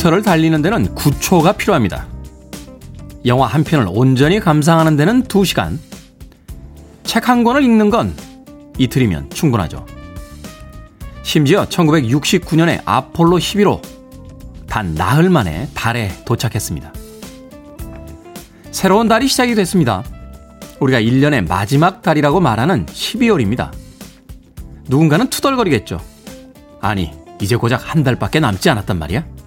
100m를 달리는 데는 9초가 필요합니다. 영화 한 편을 온전히 감상하는 데는 2시간. 책 한 권을 읽는 건 이틀이면 충분하죠. 심지어 1969년에 아폴로 11호 단 나흘 만에 달에 도착했습니다. 새로운 달이 시작이 됐습니다. 우리가 1년의 마지막 달이라고 말하는 12월입니다. 누군가는 투덜거리겠죠. 아니, 이제 고작 한 달밖에 남지 않았단 말이야?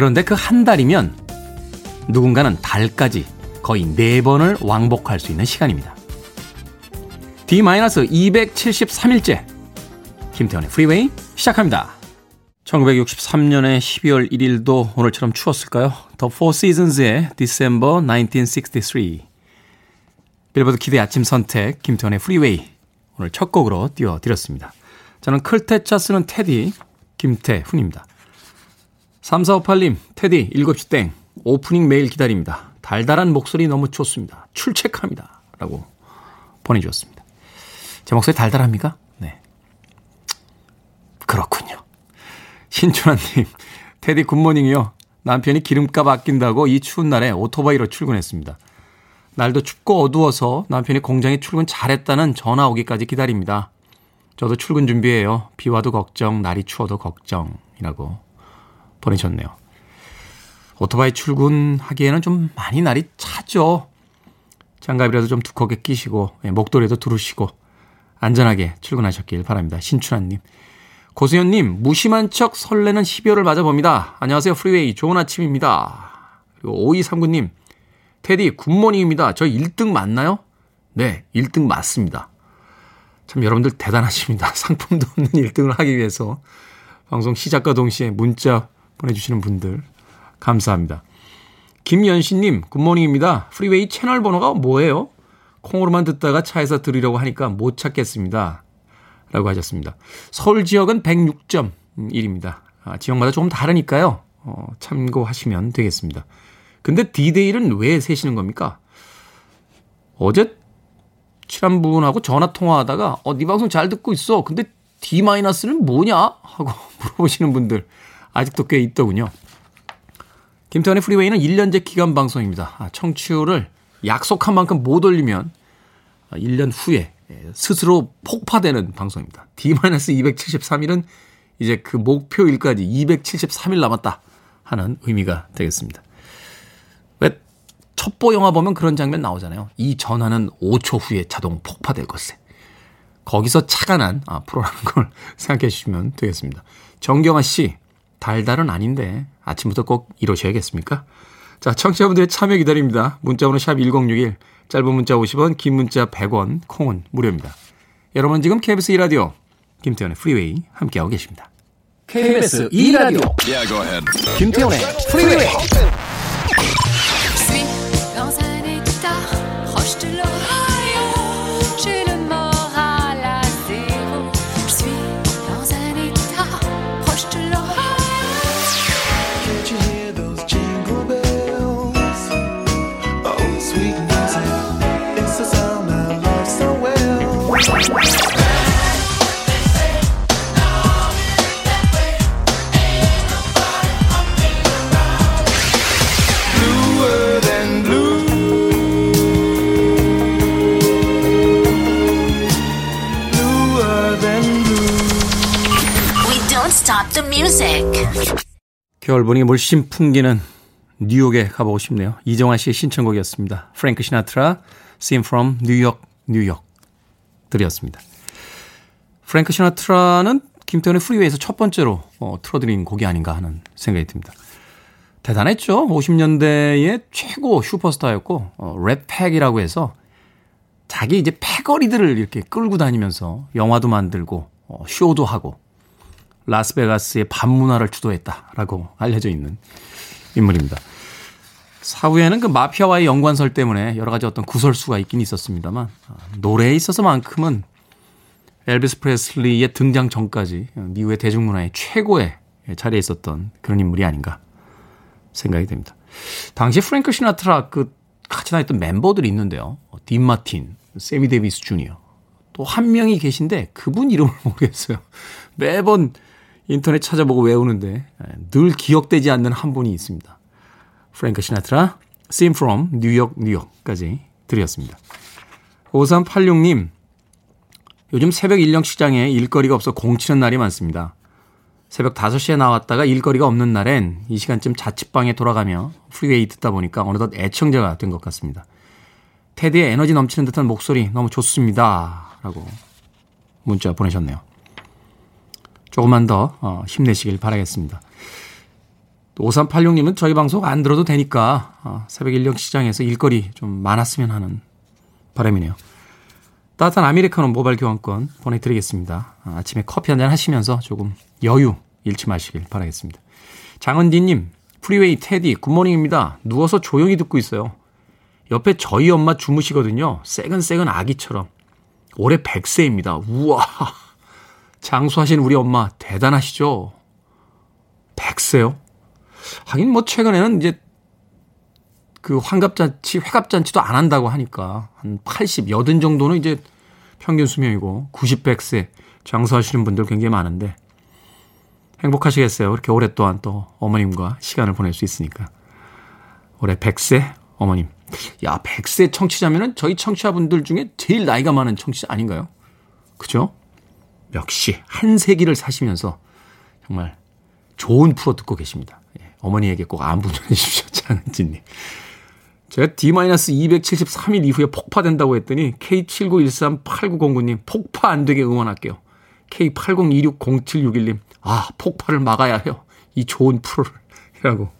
그런데 그 한 달이면 누군가는 달까지 거의 4번을 왕복할 수 있는 시간입니다. D-273일째 김태원의 프리웨이 시작합니다. 1963년의 12월 1일도 오늘처럼 추웠을까요? The Four Seasons의 December 1963 빌보드 키드의 아침 선택 김태원의 프리웨이 오늘 첫 곡으로 띄워드렸습니다. 저는 클테차 쓰는 테디 김태훈입니다. 3458님 테디 7시 땡 오프닝 매일 기다립니다. 달달한 목소리 너무 좋습니다. 출첵합니다. 라고 보내주셨습니다. 제 목소리 달달합니까? 네. 그렇군요. 신춘하님, 테디 굿모닝이요. 남편이 기름값 아낀다고 이 추운 날에 오토바이로 출근했습니다. 날도 춥고 어두워서 남편이 공장에 출근 잘했다는 전화 오기까지 기다립니다. 저도 출근 준비해요. 비 와도 걱정, 날이 추워도 걱정이라고 보내셨네요. 오토바이 출근하기에는 좀 많이 날이 차죠. 장갑이라도 좀 두껍게 끼시고 예, 목도리도 두르시고 안전하게 출근하셨길 바랍니다. 신춘하님. 고수연님, 무심한 척 설레는 12월을 맞아봅니다. 안녕하세요. 프리웨이. 좋은 아침입니다. 그리고 5239님, 테디, good morning입니다. 저 1등 맞나요? 네, 1등 맞습니다. 참 여러분들 대단하십니다. 상품도 없는 1등을 하기 위해서 방송 시작과 동시에 문자 보내주시는 분들 감사합니다. 김연신님, good morning입니다. 프리웨이 채널 번호가 뭐예요? 콩으로만 듣다가 차에서 들으려고 하니까 못 찾겠습니다. 라고 하셨습니다. 서울 지역은 106.1입니다. 아, 지역마다 조금 다르니까요. 어, 참고하시면 되겠습니다. 근데 디데이는 왜 세시는 겁니까? 어제 친한 분하고 전화 통화하다가 어, 네 방송 잘 듣고 있어. 근데 D-는 뭐냐? 하고 물어보시는 분들 아직도 꽤 있더군요. 김태환의 프리웨이는 1년제 기간 방송입니다. 아, 청취율을 약속한 만큼 못 올리면 1년 후에 스스로 폭파되는 방송입니다. D-273일은 이제 그 목표일까지 273일 남았다 하는 의미가 되겠습니다. 왜 첩보 영화 보면 그런 장면 나오잖아요. 이 전화는 5초 후에 자동 폭파될 것에. 거기서 차가 난 아, 프로라는 걸 생각해 주시면 되겠습니다. 정경아 씨, 달달은 아닌데 아침부터 꼭 이러셔야겠습니까? 자, 청취자분들의 참여 기다립니다. 문자번호 샵 1061, 짧은 문자 50원, 긴 문자 100원, 콩은 무료입니다. 여러분 지금 KBS 2라디오 김태현의 프리웨이 함께하고 계십니다. KBS 2라디오 yeah, 김태현의 프리웨이 겨울 분위기 물씬 풍기는 뉴욕에 가보고 싶네요. 이정환 씨의 신청곡이었습니다. 프랭크 시나트라, Theme from New York, New York 드렸습니다. 프랭크 시나트라는 김태훈의 프리웨이에서 첫 번째로 어, 틀어드린 곡이 아닌가 하는 생각이 듭니다. 대단했죠. 50년대의 최고 슈퍼스타였고 어, Rat Pack이라고 해서 자기 이제 패거리들을 이렇게 끌고 다니면서 영화도 만들고 어, 쇼도 하고 라스베가스의 밤문화를 주도했다라고 알려져 있는 인물입니다. 사후에는 그 마피아와의 연관설 때문에 여러 가지 어떤 구설수가 있긴 있었습니다만 아, 노래에 있어서만큼은 엘비스 프레슬리의 등장 전까지 미국의 대중문화의 최고의 자리에 있었던 그런 인물이 아닌가 생각이 됩니다. 당시 프랭크 시나트라 그 같이 다녔던 멤버들이 있는데요. 딘 마틴, 세미 데비스 주니어 또 한 명이 계신데 그분 이름을 모르겠어요. 매번 인터넷 찾아보고 외우는데 늘 기억되지 않는 한 분이 있습니다. 프랭크 시나트라, Seen from 뉴욕, 뉴욕까지 드렸습니다. 5386님, 요즘 새벽 인력 시장에 일거리가 없어 공치는 날이 많습니다. 새벽 5시에 나왔다가 일거리가 없는 날엔 이 시간쯤 자취방에 돌아가며 프리웨이 듣다 보니까 어느덧 애청자가 된 것 같습니다. 테디의 에너지 넘치는 듯한 목소리 너무 좋습니다. 라고 문자 보내셨네요. 조금만 더 어, 힘내시길 바라겠습니다. 5386님은 저희 방송 안 들어도 되니까 어, 새벽 인력 시장에서 일거리 좀 많았으면 하는 바람이네요. 따뜻한 아메리카노 모바일 교환권 보내드리겠습니다. 아, 아침에 커피 한잔 하시면서 조금 여유 잃지 마시길 바라겠습니다. 장은디님, 프리웨이 테디, good morning입니다. 누워서 조용히 듣고 있어요. 옆에 저희 엄마 주무시거든요. 새근새근 아기처럼. 올해 100세입니다. 우와. 장수하신 우리 엄마 대단하시죠? 100세요? 하긴 뭐 최근에는 이제 그 환갑잔치, 회갑잔치도 안 한다고 하니까 한 80, 여든 정도는 이제 평균 수명이고 90, 100세 장수하시는 분들 굉장히 많은데 행복하시겠어요. 그렇게 오랫동안 또 어머님과 시간을 보낼 수 있으니까. 올해 100세 어머님. 야, 100세 청취자면은 저희 청취자분들 중에 제일 나이가 많은 청취자 아닌가요? 그죠? 역시 한 세기를 사시면서 정말 좋은 프로 듣고 계십니다. 예, 어머니에게 꼭 안부 전해주십시오. 장은진님. 제가 D-273일 이후에 폭파된다고 했더니 K79138909님 폭파 안 되게 응원할게요. K80260761님 아 폭파를 막아야 해요. 이 좋은 프로를 라고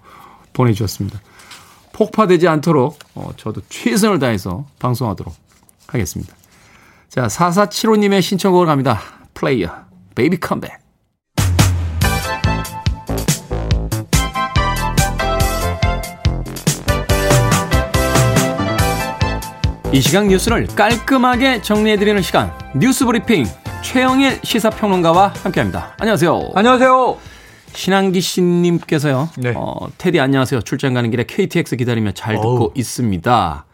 보내주셨습니다. 폭파되지 않도록 어, 저도 최선을 다해서 방송하도록 하겠습니다. 자 4475님의 신청곡을 갑니다. Player Baby Come Back 이 시각 뉴스를 깔끔하게 정리해드리는 시간 뉴스 브리핑 최영일 시사평론가와 함께합니다. 안녕하세요. 안녕하세요. 신한기 씨님께서요. 네. 어, 테디 안녕하세요. 출장 가는 길에 KTX 기다리며 잘 듣고 어우. 있습니다.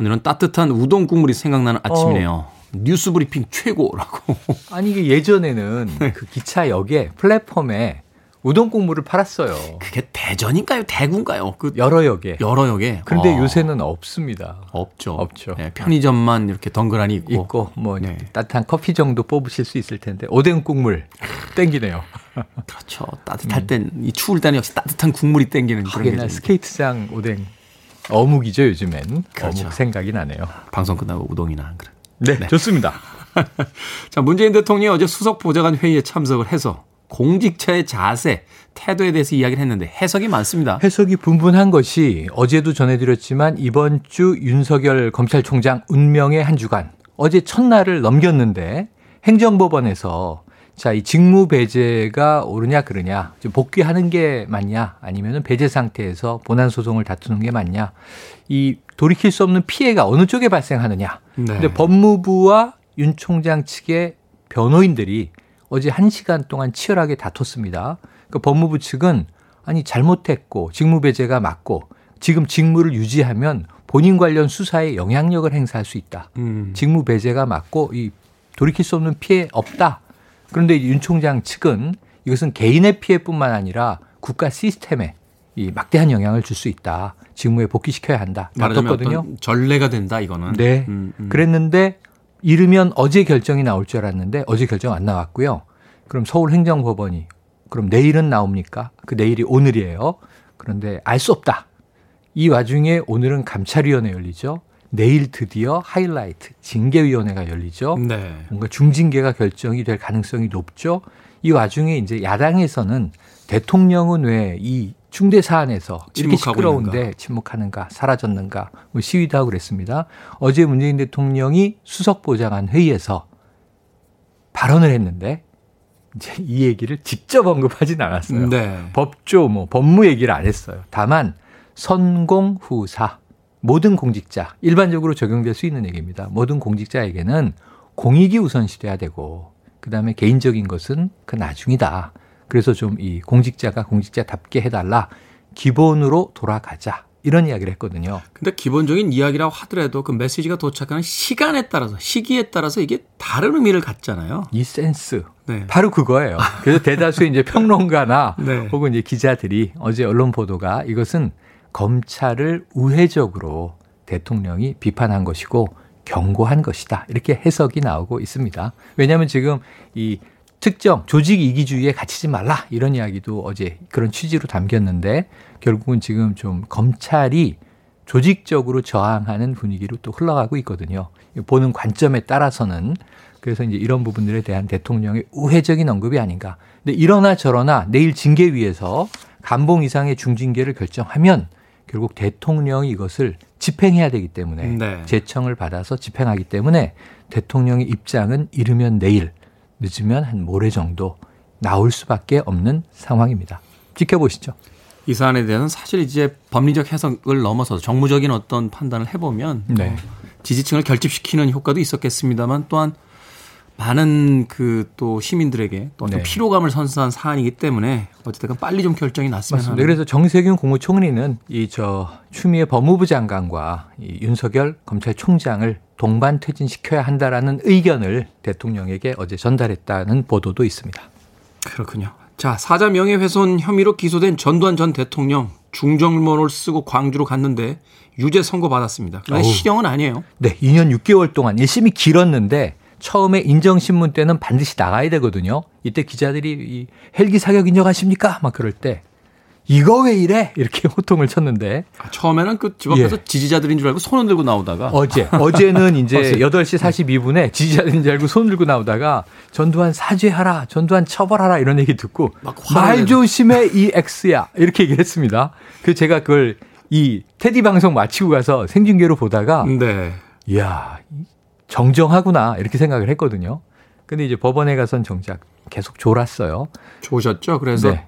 오늘은 따뜻한 우동 국물이 생각나는 아침이네요. 어. 뉴스 브리핑 최고라고. 아니 이게 예전에는 그 기차역에 플랫폼에 우동 국물을 팔았어요. 그게 대전인가요? 대구인가요? 그 여러 역에. 여러 역에. 그런데 어, 요새는 없습니다. 없죠. 없죠. 예, 편의점만 이렇게 덩그라니 있고. 있고 뭐 네. 따뜻한 커피 정도 뽑으실 수 있을 텐데 오뎅 국물 땡기네요. 그렇죠. 따뜻할 땐, 이 추울 때는 역시 따뜻한 국물이 땡기는 그런 게 옛날 스케이트장 오뎅 어묵이죠 요즘엔. 그렇죠. 어묵 생각이 나네요. 방송 끝나고 우동이나 한 그릇. 네, 좋습니다. 자, 문재인 대통령이 어제 수석 보좌관 회의에 참석을 해서 공직자의 자세, 태도에 대해서 이야기를 했는데 해석이 많습니다. 해석이 분분한 것이 어제도 전해드렸지만 이번 주 윤석열 검찰총장 운명의 한 주간 어제 첫날을 넘겼는데 행정법원에서 자, 이 직무 배제가 옳으냐 그러냐 복귀하는 게 맞냐 아니면은 배제 상태에서 본안 소송을 다투는 게 맞냐 이 돌이킬 수 없는 피해가 어느 쪽에 발생하느냐. 네. 근데 법무부와 윤 총장 측의 변호인들이 어제 한 시간 동안 치열하게 다퉜습니다. 그 법무부 측은 아니 잘못했고 직무배제가 맞고 지금 직무를 유지하면 본인 관련 수사에 영향력을 행사할 수 있다. 음, 직무배제가 맞고 이 돌이킬 수 없는 피해 없다. 그런데 윤 총장 측은 이것은 개인의 피해뿐만 아니라 국가 시스템에 이 막대한 영향을 줄 수 있다. 직무에 복귀시켜야 한다. 다퉜거든요. 전례가 된다 이거는. 네. 음, 음. 그랬는데 이르면 어제 결정이 나올 줄 알았는데 어제 결정 안 나왔고요. 그럼 서울행정법원이 그럼 내일은 나옵니까? 그 내일이 오늘이에요. 그런데 알 수 없다. 이 와중에 오늘은 감찰위원회 열리죠. 내일 드디어 하이라이트 징계위원회가 열리죠. 네. 뭔가 중징계가 결정이 될 가능성이 높죠. 이 와중에 이제 야당에서는 대통령은 왜 이 중대 사안에서 이렇게 시끄러운데 있는가. 침묵하는가 사라졌는가 뭐 시위도 하고 그랬습니다. 어제 문재인 대통령이 수석 보좌관 회의에서 발언을 했는데 이제 이 얘기를 직접 언급하진 않았어요. 네. 법조 뭐 법무 얘기를 안 했어요. 다만 선공 후사 모든 공직자 일반적으로 적용될 수 있는 얘기입니다. 모든 공직자에게는 공익이 우선시돼야 되고 그다음에 개인적인 것은 그 나중이다. 그래서 좀 이 공직자가 공직자답게 해달라. 기본으로 돌아가자. 이런 이야기를 했거든요. 근데 기본적인 이야기라고 하더라도 그 메시지가 도착하는 시간에 따라서 시기에 따라서 이게 다른 의미를 갖잖아요. 이 센스. 네. 바로 그거예요. 그래서 대다수의 이제 평론가나 네. 혹은 이제 기자들이 어제 언론 보도가 이것은 검찰을 우회적으로 대통령이 비판한 것이고 경고한 것이다. 이렇게 해석이 나오고 있습니다. 왜냐하면 지금 이 특정 조직 이기주의에 갇히지 말라 이런 이야기도 어제 그런 취지로 담겼는데 결국은 지금 좀 검찰이 조직적으로 저항하는 분위기로 또 흘러가고 있거든요. 보는 관점에 따라서는 그래서 이제 이런 부분들에 대한 대통령의 우회적인 언급이 아닌가. 근데 이러나 저러나 내일 징계위에서 감봉 이상의 중징계를 결정하면 결국 대통령이 이것을 집행해야 되기 때문에 네. 제청을 받아서 집행하기 때문에 대통령의 입장은 이르면 내일 늦으면 한 모레 정도 나올 수밖에 없는 상황입니다. 지켜보시죠. 이 사안에 대해서는 사실 이제 법리적 해석을 넘어서 정무적인 어떤 판단을 해보면 네. 뭐 지지층을 결집시키는 효과도 있었겠습니다만 또한 많은 그 또 시민들에게 또 어떤 네. 피로감을 선사한 사안이기 때문에 어쨌든 빨리 좀 결정이 났으면 맞습니다. 하는. 그래서 정세균 국무총리는 이 저 추미애 법무부 장관과 이 윤석열 검찰총장을 동반 퇴진시켜야 한다라는 의견을 대통령에게 어제 전달했다는 보도도 있습니다. 그렇군요. 자, 사자 명예훼손 혐의로 기소된 전두환 전 대통령 중정모를 쓰고 광주로 갔는데 유죄 선고 받았습니다. 그런데 실형은 아니에요. 네, 2년 6개월 동안 1심이 길었는데 처음에 인정신문 때는 반드시 나가야 되거든요. 이때 기자들이 이 헬기 사격 인정하십니까? 막 그럴 때 이거 왜 이래? 이렇게 호통을 쳤는데. 아, 처음에는 그집 앞에서 예. 지지자들인 줄 알고 손을 들고 나오다가. 어제. 어제는 이제 8시 42분에 지지자들인 줄 알고 손 들고 나오다가 전두환 사죄하라, 전두환 처벌하라 이런 얘기 듣고 말 조심해 이 X야. 이렇게 얘기를 했습니다. 그 제가 그걸 이 테디 방송 마치고 가서 생중계로 보다가. 네. 이야, 정정하구나. 이렇게 생각을 했거든요. 근데 이제 법원에 가선 정작 계속 졸았어요. 좋으셨죠? 그래서 네.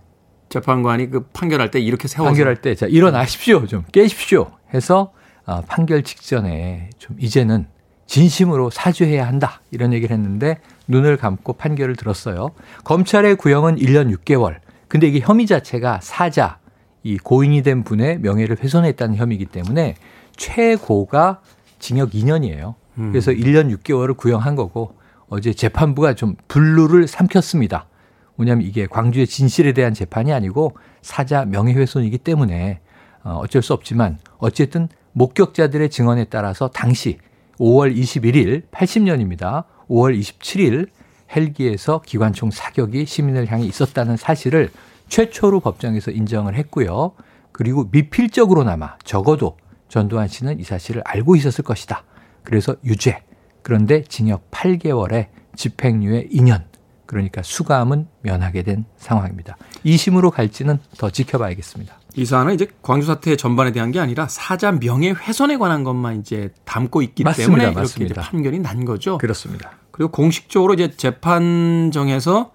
재판관이 그 판결할 때 이렇게 세워서 판결할 때 자, 일어나십시오. 좀 깨십시오. 해서 아, 판결 직전에 좀 이제는 진심으로 사죄해야 한다. 이런 얘기를 했는데 눈을 감고 판결을 들었어요. 검찰의 구형은 1년 6개월. 근데 이게 혐의 자체가 사자, 이 고인이 된 분의 명예를 훼손했다는 혐의이기 때문에 최고가 징역 2년이에요. 음. 그래서 1년 6개월을 구형한 거고 어제 재판부가 좀 분루를 삼켰습니다. 뭐냐면 이게 광주의 진실에 대한 재판이 아니고 사자 명예훼손이기 때문에 어, 어쩔 수 없지만 어쨌든 목격자들의 증언에 따라서 당시 5월 21일 80년입니다. 5월 27일 헬기에서 기관총 사격이 시민을 향해 있었다는 사실을 최초로 법정에서 인정을 했고요. 그리고 미필적으로나마 적어도 전두환 씨는 이 사실을 알고 있었을 것이다. 그래서 유죄. 그런데 징역 8개월에 집행유예 2년. 그러니까 수감은 면하게 된 상황입니다. 2심으로 갈지는 더 지켜봐야겠습니다. 이 사안은 이제 광주 사태 전반에 대한 게 아니라 사자 명예 훼손에 관한 것만 이제 담고 있기 맞습니다. 때문에 이렇게 맞습니다. 판결이 난 거죠. 그렇습니다. 그리고 공식적으로 이제 재판정에서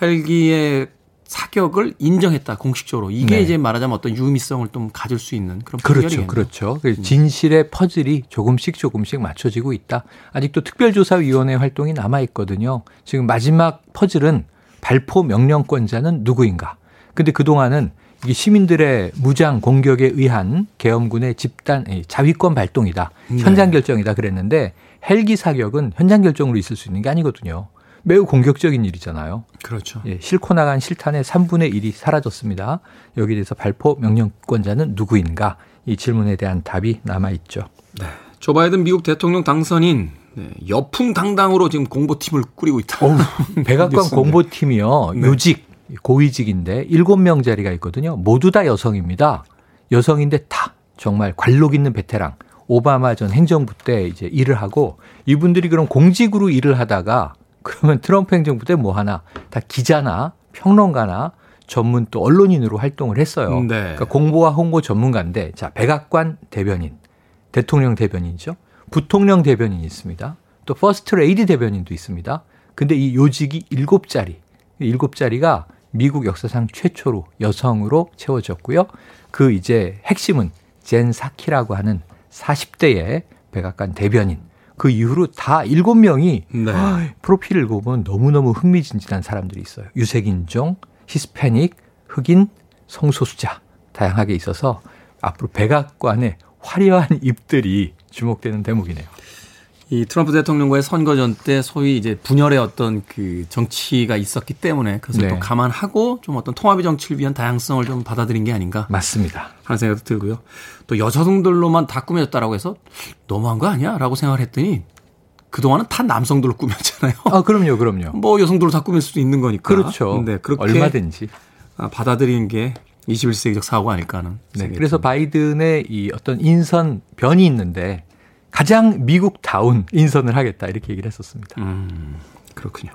헬기의 사격을 인정했다 공식적으로 이게 네. 이제 말하자면 어떤 유미성을 좀 가질 수 있는 그런 그렇죠, 그렇죠. 그 음. 진실의 퍼즐이 조금씩 조금씩 맞춰지고 있다. 아직도 특별조사위원회 활동이 남아 있거든요. 지금 마지막 퍼즐은 발포 명령권자는 누구인가? 근데 그 동안은 이게 시민들의 무장 공격에 의한 계엄군의 집단 자위권 발동이다. 네. 현장 결정이다 그랬는데 헬기 사격은 현장 결정으로 있을 수 있는 게 아니거든요. 매우 공격적인 일이잖아요. 그렇죠. 예, 싣고 나간 실탄의 3분의 1이 사라졌습니다. 여기에 대해서 발포 명령권자는 누구인가? 이 질문에 대한 답이 남아 있죠. 네. 조 바이든 미국 대통령 당선인 네, 여풍당당으로 지금 공보팀을 꾸리고 있다. 어우, 백악관 공보팀이요. 네. 요직 고위직인데 7명 자리가 있거든요. 모두 다 여성입니다. 여성인데 다 정말 관록 있는 베테랑. 오바마 전 행정부 때 이제 일을 하고 이분들이 그럼 공직으로 일을 하다가 그러면 트럼프 행정부 때 뭐 하나 다 기자나 평론가나 전문 또 언론인으로 활동을 했어요. 네. 그러니까 공보와 홍보 전문가인데 자 백악관 대변인, 대통령 대변인이죠. 부통령 대변인이 있습니다. 또 퍼스트 레이디 대변인도 있습니다. 근데 이 요직이 일곱 자리, 일곱 자리가 미국 역사상 최초로 여성으로 채워졌고요. 그 이제 핵심은 젠 사키라고 하는 40대의 백악관 대변인. 그 이후로 다 일곱 명이 네. 프로필을 보면 너무너무 흥미진진한 사람들이 있어요. 유색인종, 히스패닉, 흑인, 성소수자 다양하게 있어서 앞으로 백악관의 화려한 입들이 주목되는 대목이네요. 이 트럼프 대통령과의 선거전 때 소위 이제 분열의 어떤 그 정치가 있었기 때문에 그것을 네. 또 감안하고 좀 어떤 통합의 정치를 위한 다양성을 좀 받아들인 게 아닌가. 맞습니다. 하는 생각도 들고요. 또 여성들로만 다 꾸며졌다라고 해서 너무한 거 아니야? 라고 생각을 했더니 그동안은 다 남성들로 꾸몄잖아요. 아, 그럼요, 그럼요. 뭐 여성들로 다 꾸밀 수도 있는 거니까. 그렇죠. 네, 그렇게 얼마든지 아, 받아들이는 게 21세기적 사고가 아닐까 하는. 네, 그래서 바이든의 이 어떤 인선 변이 있는데 가장 미국다운 인선을 하겠다 이렇게 얘기를 했었습니다. 음, 그렇군요.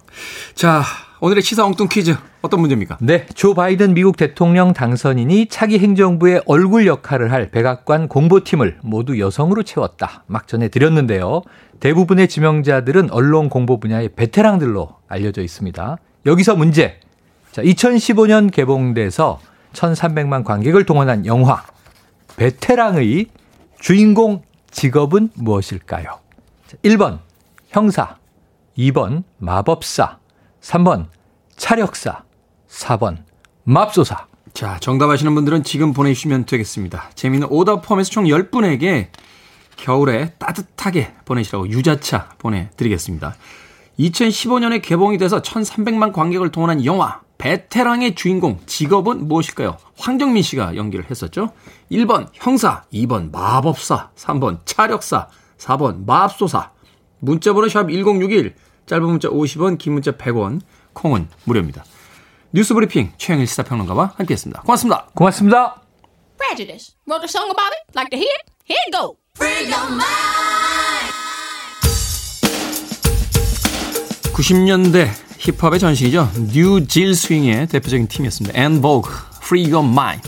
자, 오늘의 시사 엉뚱 퀴즈 어떤 문제입니까? 네, 조 바이든 미국 대통령 당선인이 차기 행정부의 얼굴 역할을 할 백악관 공보팀을 모두 여성으로 채웠다. 막 전해드렸는데요. 대부분의 지명자들은 언론 공보 분야의 베테랑들로 알려져 있습니다. 여기서 문제. 자, 2015년 개봉돼서 1,300만 관객을 동원한 영화 베테랑의 주인공 직업은 무엇일까요? 1번 형사, 2번 마법사, 3번 차력사, 4번 맙소사. 자, 정답 아시는 분들은 지금 보내주시면 되겠습니다. 재미있는 오답 포함해서 총 10분에게 겨울에 따뜻하게 보내시라고 유자차 보내드리겠습니다. 2015년에 개봉이 돼서 1300만 관객을 동원한 영화 베테랑의 주인공 직업은 무엇일까요? 황정민 씨가 연기를 했었죠. 1번 형사, 2번 마법사, 3번 차력사, 4번 마법소사. 문자번호 샵 1061, 짧은 문자 50원, 긴 문자 100원, 콩은 무료입니다. 뉴스 브리핑 최영일 시사평론가와 함께했습니다. 고맙습니다. 고맙습니다. Prejudice. Wrote a song about it. Like to hear it? Here it go. Free your mind. 90년대 힙합의 전신이죠. 뉴 질 스윙의 대표적인 팀이었습니다. 앤 보그, Free Your Mind.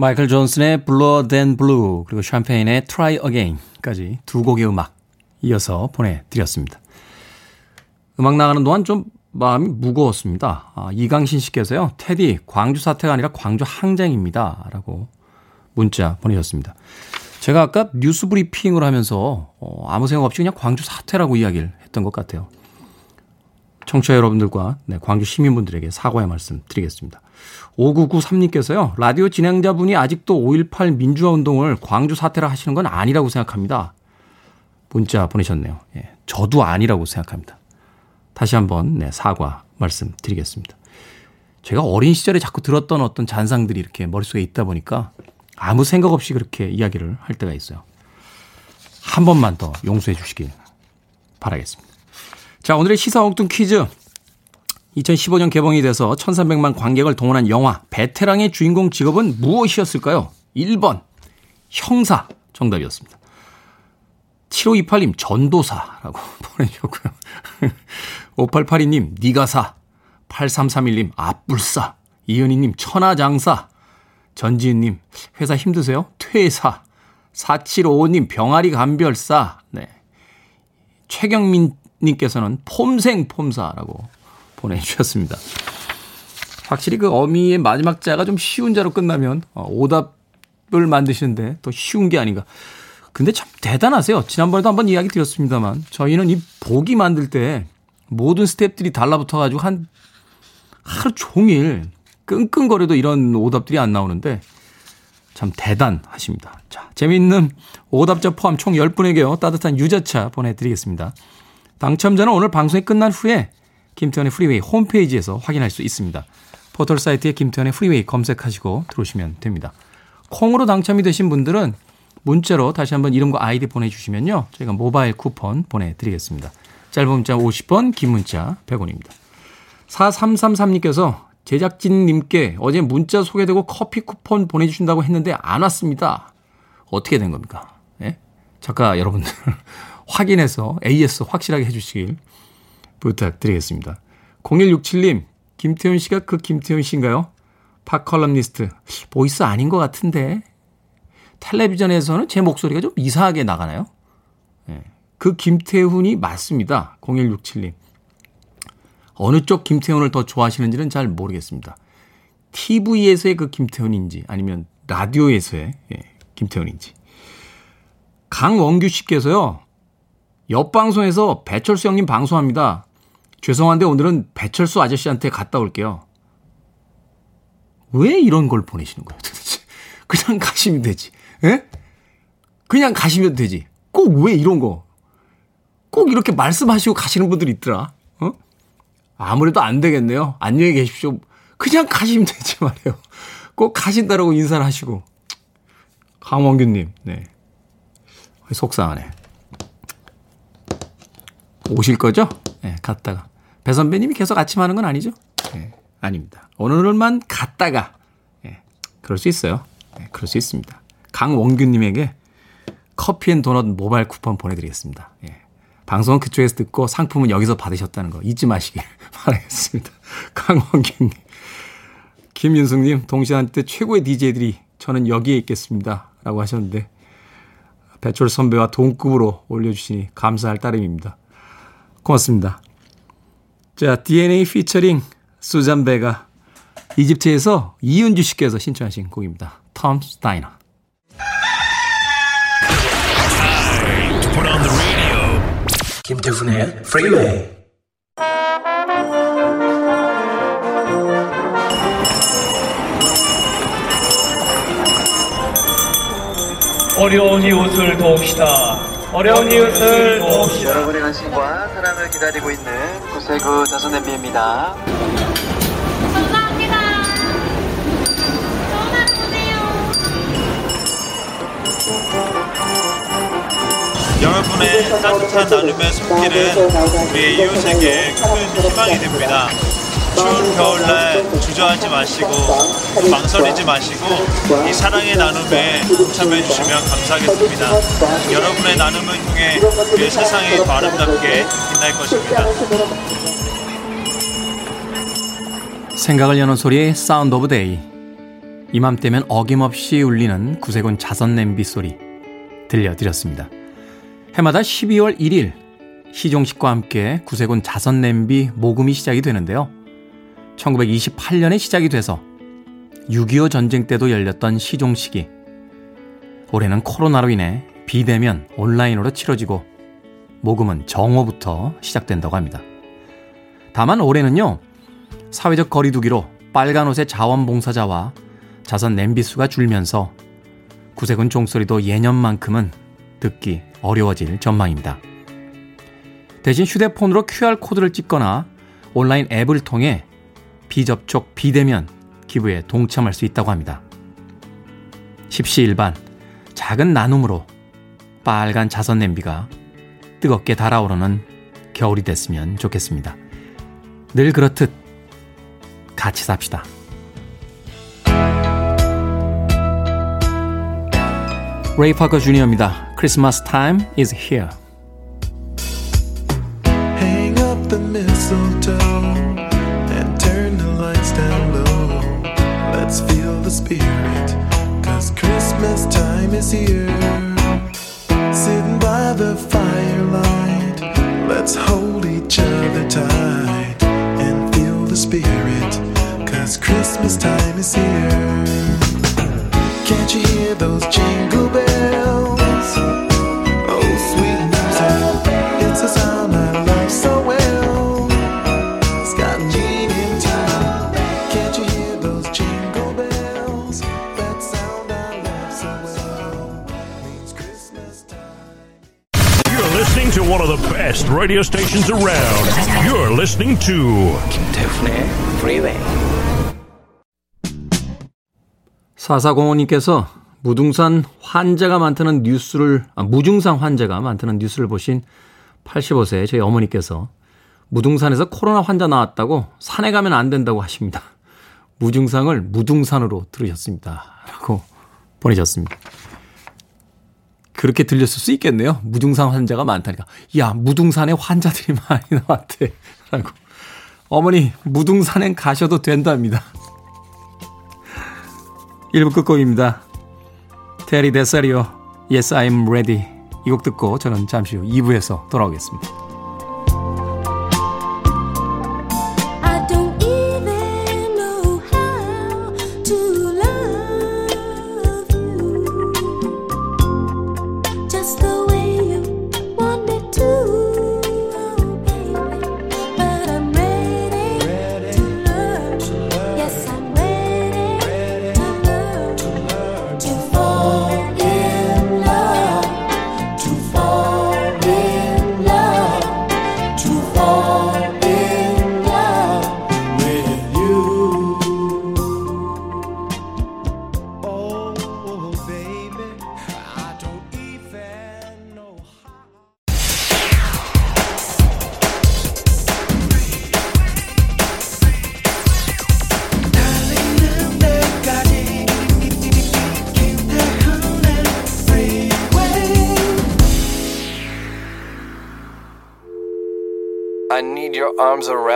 마이클 존슨의 Bluer Than Blue 그리고 샴페인의 Try Again까지 두 곡의 음악 이어서 보내드렸습니다. 음악 나가는 동안 좀 마음이 무거웠습니다. 아, 이강신 씨께서요. 테디 광주 사태가 아니라 광주 항쟁입니다. 라고 문자 보내셨습니다. 제가 아까 뉴스 브리핑을 하면서 어, 아무 생각 없이 그냥 광주 사태라고 이야기를 했던 것 같아요. 청취자 여러분들과 네, 광주 시민분들에게 사과의 말씀 드리겠습니다. 5993님께서요. 라디오 진행자분이 아직도 5.18 민주화 운동을 광주 사태라 하시는 건 아니라고 생각합니다. 문자 보내셨네요. 예, 저도 아니라고 생각합니다. 다시 한번 네, 사과 말씀드리겠습니다. 제가 어린 시절에 자꾸 들었던 어떤 잔상들이 이렇게 머릿속에 있다 보니까 아무 생각 없이 그렇게 이야기를 할 때가 있어요. 한 번만 더 용서해 주시길 바라겠습니다. 자, 오늘의 시사 엉뚱 퀴즈. 2015년 개봉이 돼서 1300만 관객을 동원한 영화 베테랑의 주인공 직업은 무엇이었을까요? 1번 형사 정답이었습니다. 7528님 전도사라고 보내주셨고요. 5882님 니가사 8331님 앞불사 이은희님 천하장사 전지은님 회사 힘드세요? 퇴사 4755님 병아리 감별사 네. 최경민 님께서는 폼생 폼사라고 보내주셨습니다. 확실히 그 어미의 마지막 자가 좀 쉬운 자로 끝나면 어, 오답을 만드시는데 더 쉬운 게 아닌가. 근데 참 대단하세요. 지난번에도 한번 이야기 드렸습니다만 저희는 이 보기 만들 때 모든 스탭들이 달라붙어가지고 한 하루 종일 끙끙거려도 이런 오답들이 안 나오는데 참 대단하십니다. 자, 재미있는 오답자 포함 총 10분에게요. 따뜻한 유자차 보내드리겠습니다. 당첨자는 오늘 방송이 끝난 후에 김태훈의 프리웨이 홈페이지에서 확인할 수 있습니다. 포털 사이트에 김태훈의 프리웨이 검색하시고 들어오시면 됩니다. 콩으로 당첨이 되신 분들은 문자로 다시 한번 이름과 아이디 보내주시면요. 저희가 모바일 쿠폰 보내드리겠습니다. 짧은 문자 50원, 긴 문자 100원입니다. 4333님께서 제작진님께 어제 문자 소개되고 커피 쿠폰 보내주신다고 했는데 안 왔습니다. 어떻게 된 겁니까? 예? 작가 여러분들 확인해서 AS 확실하게 해주시길 부탁드리겠습니다. 0167님, 김태훈 씨가 그 김태훈 씨인가요? 팝 칼럼니스트. voice 아닌 것 같은데. 텔레비전에서는 제 목소리가 좀 이상하게 나가나요? 예. 그 김태훈이 맞습니다. 0167님. 어느 쪽 김태훈을 더 좋아하시는지는 잘 모르겠습니다. TV에서의 그 김태훈인지 아니면 라디오에서의 예, 김태훈인지. 강원규 씨께서요. 옆 방송에서 배철수 형님 방송합니다. 죄송한데 오늘은 배철수 아저씨한테 갔다 올게요. 왜 이런 걸 보내시는 거예요, 도대체? 그냥 가시면 되지. 예? 그냥 가시면 되지. 꼭 왜 이런 거? 꼭 이렇게 말씀하시고 가시는 분들이 있더라. 어? 아무래도 안 되겠네요. 안녕히 계십시오. 그냥 가시면 되지 말이에요. 꼭 가신다라고 인사를 하시고. 강원규님, 네. 속상하네. 오실 거죠? 네, 갔다가. 배 선배님이 계속 아침 하는 건 아니죠? 네, 아닙니다. 오늘만 갔다가. 네, 그럴 수 있어요. 네, 그럴 수 있습니다. 강원규님에게 커피 and 도넛 모바일 쿠폰 보내드리겠습니다. 예. 방송은 그쪽에서 듣고 상품은 여기서 받으셨다는 거 잊지 마시길 바라겠습니다. 강원규님. 김윤숙님, 동시한테 최고의 DJ들이 저는 여기에 있겠습니다. 라고 하셨는데, 배철 선배와 동급으로 올려주시니 감사할 따름입니다. 고맙습니다. 자, DNA 피처링 수잔 베가 이집트에서 이은주 씨께서 신청하신 곡입니다. 톰 스타이너. 김태훈의 프리웨이 어려운 이웃을 도웁시다. 어려운 이웃을 도웁시다. 여러분의 관심과 기다리고 있는 구세구 자선냄비입니다. 감사합니다. 전화 주세요. 여러분의 따뜻한 나눔의 손길은 우리 이웃에게 큰 희망이 됩니다. 추운 겨울날 주저하지 마시고 망설이지 마시고 이 사랑의 나눔에 동참해 주시면 감사하겠습니다. 여러분의 나눔을 통해 우리 세상이 더 아름답게 빛날 것입니다. 생각을 여는 소리 Sound of Day 이맘때면 어김없이 울리는 구세군 자선 냄비 소리 들려드렸습니다. 해마다 12월 1일 시종식과 함께 구세군 자선 냄비 모금이 시작이 되는데요. 1928년에 시작이 돼서 6.25 전쟁 때도 열렸던 시종식이 올해는 코로나로 인해 비대면 온라인으로 치러지고 모금은 정오부터 시작된다고 합니다. 다만 올해는요, 사회적 거리두기로 빨간 옷의 자원봉사자와 자선 냄비수가 줄면서 구세군 종소리도 예년만큼은 듣기 어려워질 전망입니다. 대신 휴대폰으로 QR코드를 찍거나 온라인 앱을 통해 비접촉, 비대면 기부에 동참할 수 있다고 합니다. 십시일반 작은 나눔으로 빨간 자선 냄비가 뜨겁게 달아오르는 겨울이 됐으면 좋겠습니다. 늘 그렇듯 같이 삽시다. 레이 파커 주니어입니다. 크리스마스 타임 is here. Hang up the mistletoe and turn the lights down low. Let's feel the spirit, cause Christmas time is here. The firelight, let's hold each other tight and feel the spirit, cause Christmas time is here. Can't you hear those jingle bells? One of the best radio stations around. You're listening to 김태훈의 프리웨이 4405님께서 무등산 환자가 많다는 뉴스를, 아, 무증상 환자가 많다는 뉴스를 보신 85세 저희 어머니께서 무등산에서 코로나 환자 나왔다고 산에 가면 안 된다고 하십니다. 무증상을 무등산으로 들으셨습니다. 라고 보내셨습니다. 그렇게 들렸을 수 있겠네요. 무등산 환자가 많다니까. 야, 무등산에 환자들이 많이 나왔대. 라고. 어머니, 무등산엔 가셔도 된답니다. 1부 끝곡입니다. 테리 데사리오, Yes, I'm ready. 이 곡 듣고 저는 잠시 후 2부에서 돌아오겠습니다.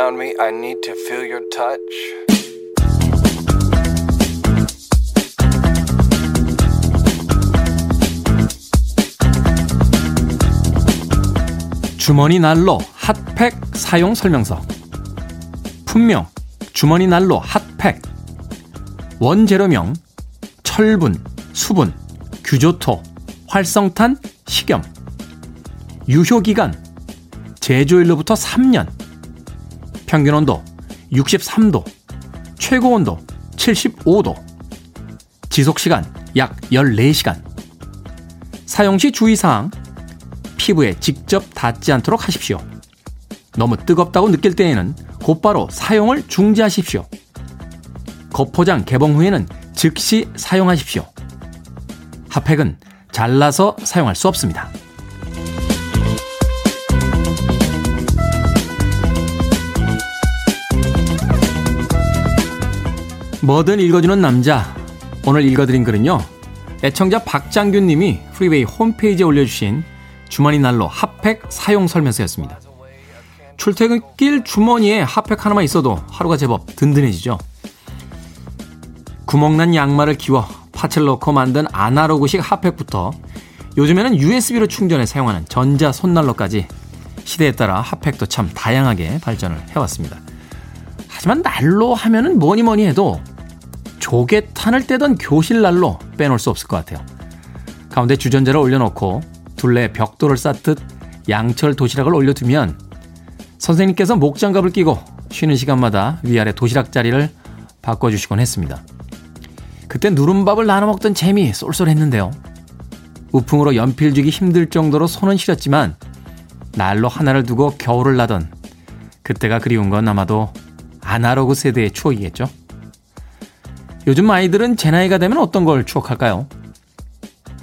Around me. I need to feel your touch. 주머니 난로 핫팩 사용 설명서. 품명 주머니 난로 핫팩. 원재료명 철분, 수분, 규조토, 활성탄, 식염. 유효기간 제조일로부터 3년. 평균 온도 63도. 최고 온도 75도. 지속 시간 약 14시간. 사용 시 주의사항 피부에 직접 닿지 않도록 하십시오. 너무 뜨겁다고 느낄 때에는 곧바로 사용을 중지하십시오. 거포장 개봉 후에는 즉시 사용하십시오. 핫팩은 잘라서 사용할 수 없습니다. 뭐든 읽어주는 남자. 오늘 읽어드린 글은요. 애청자 박장균 님이 프리웨이 홈페이지에 올려주신 주머니 난로 핫팩 사용 설명서였습니다. 출퇴근길 주머니에 핫팩 하나만 있어도 하루가 제법 든든해지죠. 구멍난 양말을 끼워 파츠를 넣고 만든 아날로그식 핫팩부터 요즘에는 USB로 충전해 사용하는 전자 손난로까지 시대에 따라 핫팩도 참 다양하게 발전을 해왔습니다. 하지만 난로 하면은 뭐니 뭐니 해도 조개탄을 떼던 교실 난로 빼놓을 수 없을 것 같아요. 가운데 주전자를 올려놓고 둘레 벽돌을 쌓듯 양철 도시락을 올려두면 선생님께서 목장갑을 끼고 쉬는 시간마다 위아래 도시락 자리를 바꿔주시곤 했습니다. 그때 누른밥을 나눠 먹던 재미 쏠쏠했는데요. 우풍으로 연필 쥐기 힘들 정도로 손은 시렸지만 난로 하나를 두고 겨울을 나던 그때가 그리운 건 아마도 아날로그 세대의 추억이겠죠. 요즘 아이들은 제 나이가 되면 어떤 걸 추억할까요?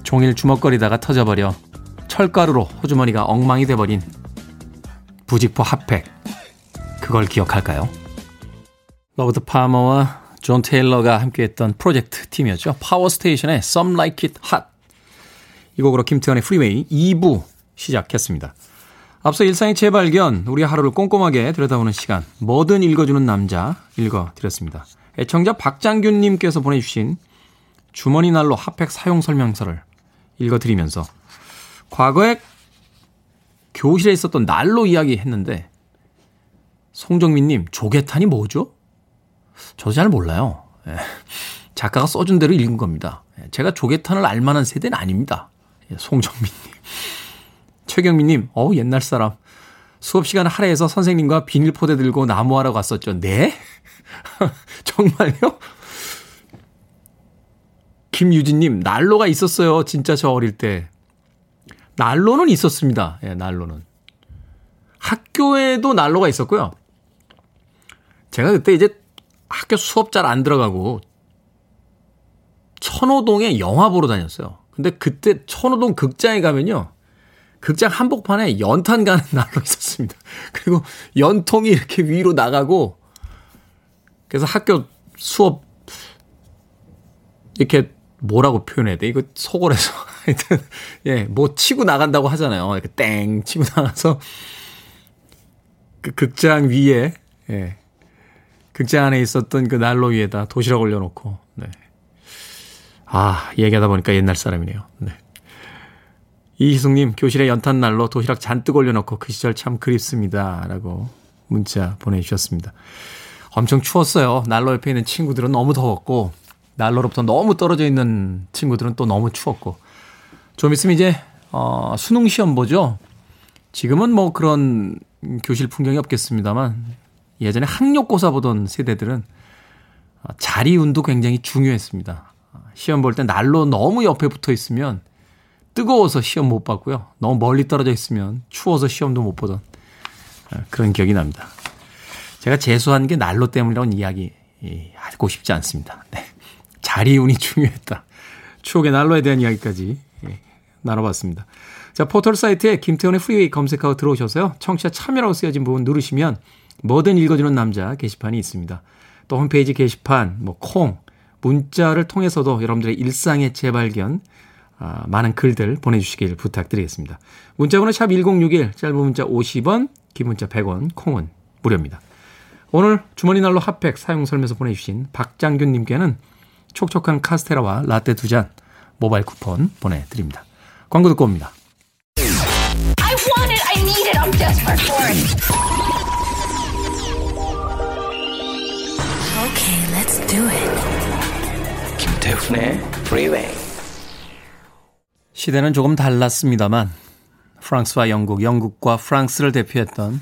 종일 주먹거리다가 터져버려 철가루로 호주머니가 엉망이 돼버린 부직포 핫팩. 그걸 기억할까요? 로버트 파머와 존 테일러가 함께했던 프로젝트 팀이었죠. Power Station의 Some Like It Hot. 이 곡으로 김태훈의 프리웨이 2부 시작했습니다. 앞서 일상의 재발견, 우리 하루를 꼼꼼하게 들여다보는 시간, 뭐든 읽어주는 남자 읽어드렸습니다. 애청자 박장균님께서 보내주신 주머니 난로 핫팩 사용 설명서를 읽어드리면서 과거에 교실에 있었던 난로 이야기 했는데 송정민님 조개탄이 뭐죠? 저도 잘 몰라요. 예. 작가가 써준 대로 읽은 겁니다. 예. 제가 조개탄을 알만한 세대는 아닙니다. 예, 송정민님. 최경민님, 어우, 옛날 사람. 수업 시간 할애해서 선생님과 비닐포대 들고 나무하러 갔었죠. 네? 정말요? 김유진님, 난로가 있었어요. 진짜 저 어릴 때. 난로는 있었습니다. 예, 난로는. 학교에도 난로가 있었고요. 제가 그때 이제 학교 수업 잘 안 들어가고 천호동에 영화 보러 다녔어요. 근데 그때 천호동 극장에 가면요. 극장 한복판에 연탄 가는 난로 있었습니다. 그리고 연통이 이렇게 위로 나가고 그래서 학교 수업 이렇게 뭐라고 표현해야 돼? 이거 속어에서 하여튼 예, 뭐 치고 나간다고 하잖아요. 이렇게 땡 치고 나가서 그 극장 위에 예. 극장 안에 있었던 그 난로 위에다 도시락 올려놓고 네. 아 얘기하다 보니까 옛날 사람이네요. 네. 이희숙님 교실에 연탄 난로 도시락 잔뜩 올려놓고 그 시절 참 그립습니다라고 문자 보내주셨습니다. 엄청 추웠어요. 난로 옆에 있는 친구들은 너무 더웠고 난로로부터 너무 떨어져 있는 친구들은 또 너무 추웠고 좀 있으면 이제 어, 수능 시험 보죠. 지금은 뭐 그런 교실 풍경이 없겠습니다만 예전에 학력고사 보던 세대들은 어, 자리 운도 굉장히 중요했습니다. 시험 볼 때 난로 너무 옆에 붙어 있으면 뜨거워서 시험 못 봤고요. 너무 멀리 떨어져 있으면 추워서 시험도 못 보던 어, 그런 기억이 납니다. 제가 재수한 게 난로 때문이라는 이야기 예, 하고 싶지 않습니다. 네. 자리운이 중요했다. 추억의 난로에 대한 이야기까지 예, 나눠봤습니다. 자, 포털 사이트에 김태훈의 프리웨이 검색하고 들어오셔서요. 청취자 참여라고 쓰여진 부분 누르시면 뭐든 읽어주는 남자 게시판이 있습니다. 또 홈페이지 게시판, 뭐 콩, 문자를 통해서도 여러분들의 일상의 재발견, 아, 많은 글들 보내주시길 부탁드리겠습니다. 문자번호 샵 1061, 짧은 문자 50원, 긴 문자 100원, 콩은 무료입니다. 오늘 주머니 난로 핫팩 사용 설명서 보내주신 박장균님께는 촉촉한 카스테라와 라떼 두 잔 모바일 쿠폰 보내드립니다. 광고 듣고 옵니다. I want it. I need it. I'm desperate for it. Okay, let's do it. 김태훈의 Freeway. 시대는 조금 달랐습니다만 프랑스와 영국, 영국과 프랑스를 대표했던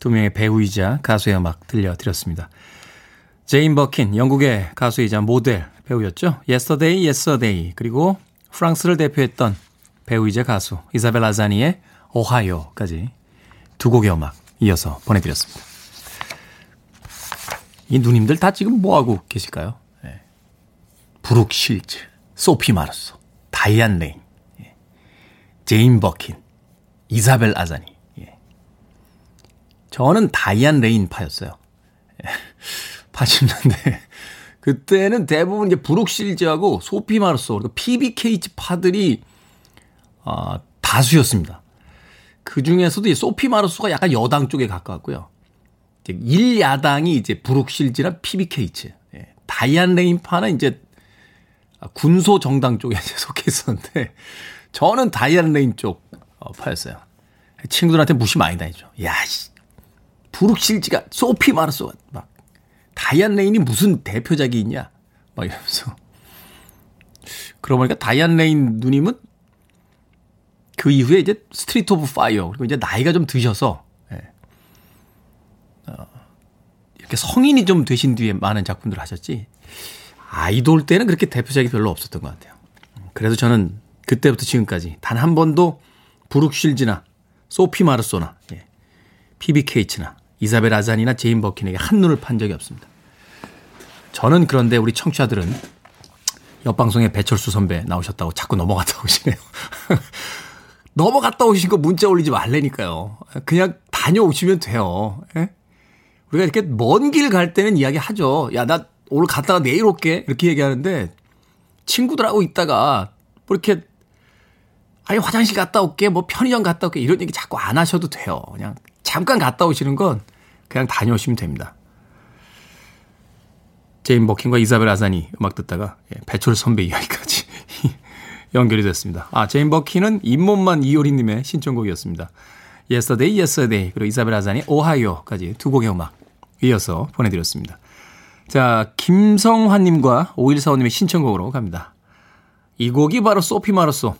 두 명의 배우이자 가수의 음악 들려드렸습니다. 제인 버킨, 영국의 가수이자 모델 배우였죠. Yesterday Yes a Day 그리고 프랑스를 대표했던 배우이자 가수 이사벨 아자니의 오하이오까지 두 곡의 음악 이어서 보내드렸습니다. 이 누님들 다 지금 뭐하고 계실까요? 네. 브룩 실즈, 소피 마르소, 다이안 레인, 예. 제인 버킨, 이사벨 아자니. 예. 저는 다이안 레인 파였어요. 예. 80년대. 그때는 대부분 이제 브룩 실즈하고 소피 마르소, 그리고 피비 케이츠 파들이 아, 다수였습니다. 그 중에서도 이 소피 마르소가 약간 여당 쪽에 가까웠고요. 이제 일야당이 이제 브룩 실즈나 피비 케이츠. 예. 다이안 레인파는 이제 군소 정당 쪽에 속해 있었는데 저는 다이안 레인 쪽 어, 파였어요. 친구들한테 무시 많이 당하죠. 야, 씨. 브룩 실즈가 소피 마르소가 막 다이안 레인이 무슨 대표작이 있냐? 막 이러면서. 그러고 보니까 다이안 레인 누님은 그 이후에 이제 Street of Fire 그리고 이제 나이가 좀 드셔서 예. 어, 이렇게 성인이 좀 되신 뒤에 많은 작품들을 하셨지 아이돌 때는 그렇게 대표작이 별로 없었던 것 같아요. 그래서 저는 그때부터 지금까지 단 한 번도 브룩실즈나 소피 마르소나 예. 피비 케이츠나 이사벨 아자니나 제인 버킨에게 한눈을 판 적이 없습니다. 저는 그런데 우리 청취자들은 옆방송에 배철수 선배 나오셨다고 자꾸 넘어갔다 오시네요. 넘어갔다 오신 거 문자 올리지 말래니까요. 그냥 다녀오시면 돼요. 예? 우리가 이렇게 먼 길 갈 때는 이야기 하죠. 야, 나 오늘 갔다가 내일 올게. 이렇게 얘기하는데 친구들하고 있다가 뭐 이렇게 아니 화장실 갔다 올게. 뭐 편의점 갔다 올게. 이런 얘기 자꾸 안 하셔도 돼요. 그냥 잠깐 갔다 오시는 건 그냥 다녀오시면 됩니다. 제인 버킨과 이사벨 아자니 음악 듣다가 예, 배철수 선배 이야기까지 연결이 됐습니다. 아, 제인 버킨은 잇몸만 이효리님의 신청곡이었습니다. Yesterday Yes a Day 그리고 이사벨 아자니 오하이오까지 두 곡의 음악 이어서 보내드렸습니다. 자, 김성환님과 5145님의 신청곡으로 갑니다. 이 곡이 바로 소피 마르소.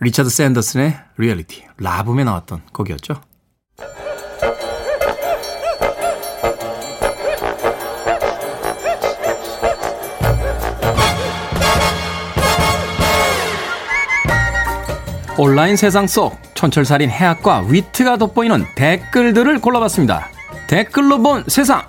리차드 샌더슨의 리얼리티. 라붐에 나왔던 곡이었죠. 온라인 세상 속 촌철살인 해학과 위트가 돋보이는 댓글들을 골라봤습니다. 댓글로 본 세상.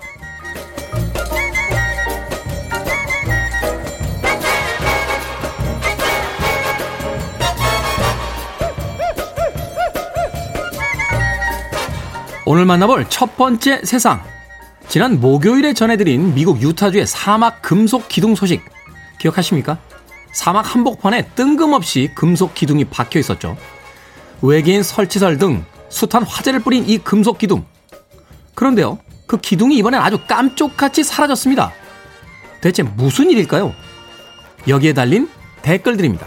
오늘 만나볼 첫 번째 세상. 지난 목요일에 전해드린 미국 유타주의 사막 금속 기둥 소식 기억하십니까? 사막 한복판에 뜬금없이 금속 기둥이 박혀 있었죠. 외계인 설치설 등 숱한 화재를 뿌린 이 금속 기둥. 그런데요, 그 기둥이 이번엔 아주 깜쪽같이 사라졌습니다. 대체 무슨 일일까요? 여기에 달린 댓글들입니다.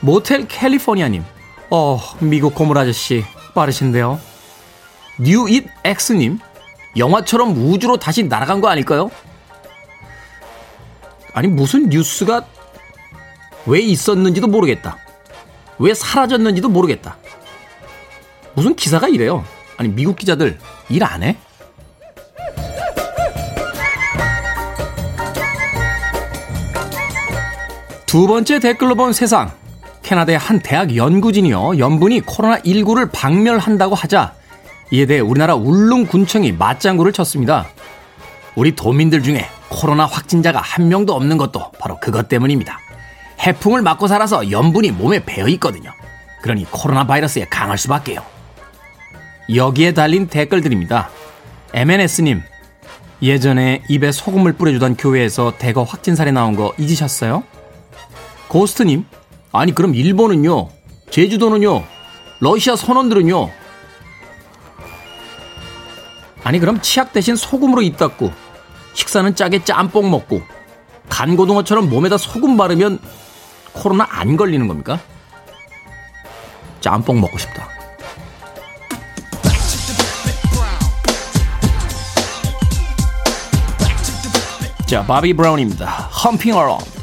모텔 캘리포니아님, 어, 미국 고물 아저씨, 빠르신데요. 뉴잇 엑스님, 영화처럼 우주로 다시 날아간 거 아닐까요? 아니, 무슨 뉴스가 왜 있었는지도 모르겠다. 왜 사라졌는지도 모르겠다. 무슨 기사가 이래요? 아니, 미국 기자들 일 안 해? 두 번째 댓글로 본 세상. 캐나다의 한 대학 연구진이요. 연분이 코로나19를 박멸한다고 하자 이에 대해 우리나라 울릉군청이 맞장구를 쳤습니다. 우리 도민들 중에 코로나 확진자가 한 명도 없는 것도 바로 그것 때문입니다. 해풍을 맞고 살아서 염분이 몸에 배어 있거든요. 그러니 코로나 바이러스에 강할 수밖에요. 여기에 달린 댓글들입니다. MNS님, 예전에 입에 소금을 뿌려주던 교회에서 대거 확진 사례 나온 거 잊으셨어요? 고스트님, 아니 그럼 일본은요? 제주도는요? 러시아 선원들은요? 아니 그럼 치약 대신 소금으로 입 닦고 식사는 짜게 짬뽕 먹고 간고등어처럼 몸에다 소금 바르면 코로나 안 걸리는 겁니까? 짬뽕 먹고 싶다. 자, 바비 브라운입니다. Humpin' Around.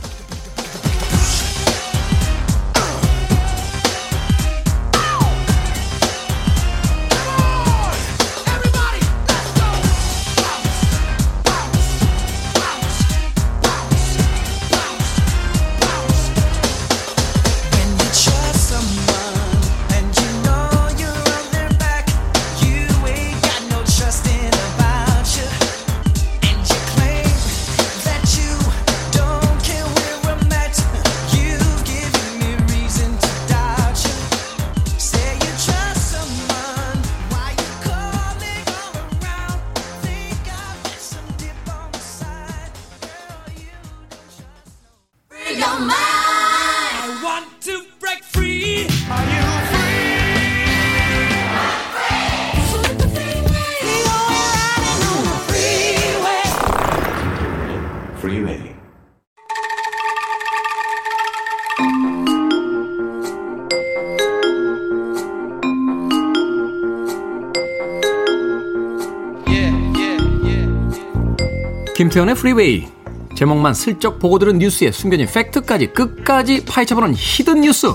김태훈의 프리웨이 제목만 슬쩍 보고 들은 뉴스에 숨겨진 팩트까지 끝까지 파헤쳐보는 hidden 뉴스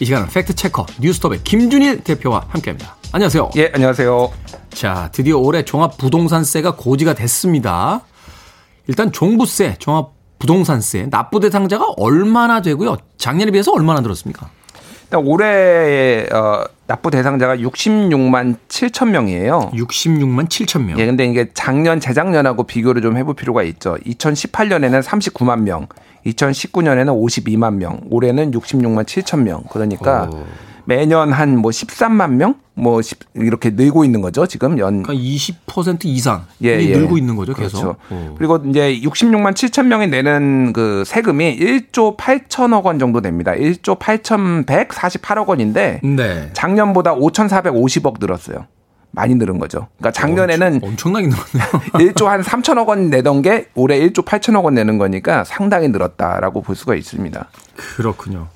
이 시간은 fact checker 뉴스톱의 김준일 대표와 함께합니다. 안녕하세요. 예, 안녕하세요. 자, 드디어 올해 종합부동산세가 고지가 됐습니다. 일단 종부세, 종합부동산세 납부 대상자가 얼마나 되고요? 작년에 비해서 얼마나 늘었습니까? 올해 어, 납부 대상자가 66만 7천 명이에요. 66만 7천 명. 예, 근데 이게 작년 재작년하고 비교를 좀 해볼 필요가 있죠. 2018년에는 39만 명, 2019년에는 52만 명, 올해는 66만 7천 명. 그러니까 오. 매년 한 뭐 13만 명? 뭐 이렇게 늘고 있는 거죠, 지금 연. 그러니까 20% 이상 예, 예. 늘고 있는 거죠, 계속. 그렇죠. 오. 그리고 이제 66만 7천 명이 내는 그 세금이 1조 8천억 원 정도 됩니다. 1조 8,148억 원인데 네. 작년보다 5,450억 늘었어요. 많이 늘은 거죠. 그러니까 작년에는 엄청, 나게 늘었네요. 1조 한 3천억 원 내던 게 올해 1조 8천억 원 내는 거니까 상당히 늘었다라고 볼 수가 있습니다. 그렇군요.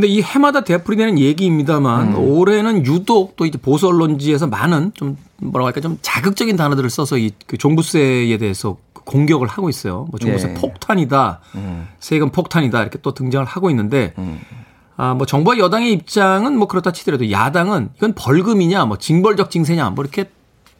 근데 이 해마다 되풀이 되는 얘기입니다만 음. 올해는 유독 또 이제 보수 언론지에서 많은 좀 뭐라고 할까 좀 자극적인 단어들을 써서 이 그 종부세에 대해서 공격을 하고 있어요. 뭐 종부세 네. 폭탄이다, 음. 세금 폭탄이다 이렇게 또 등장을 하고 있는데 음. 아, 뭐 정부와 여당의 입장은 뭐 그렇다 치더라도 야당은 이건 벌금이냐, 뭐 징벌적 징세냐, 뭐 이렇게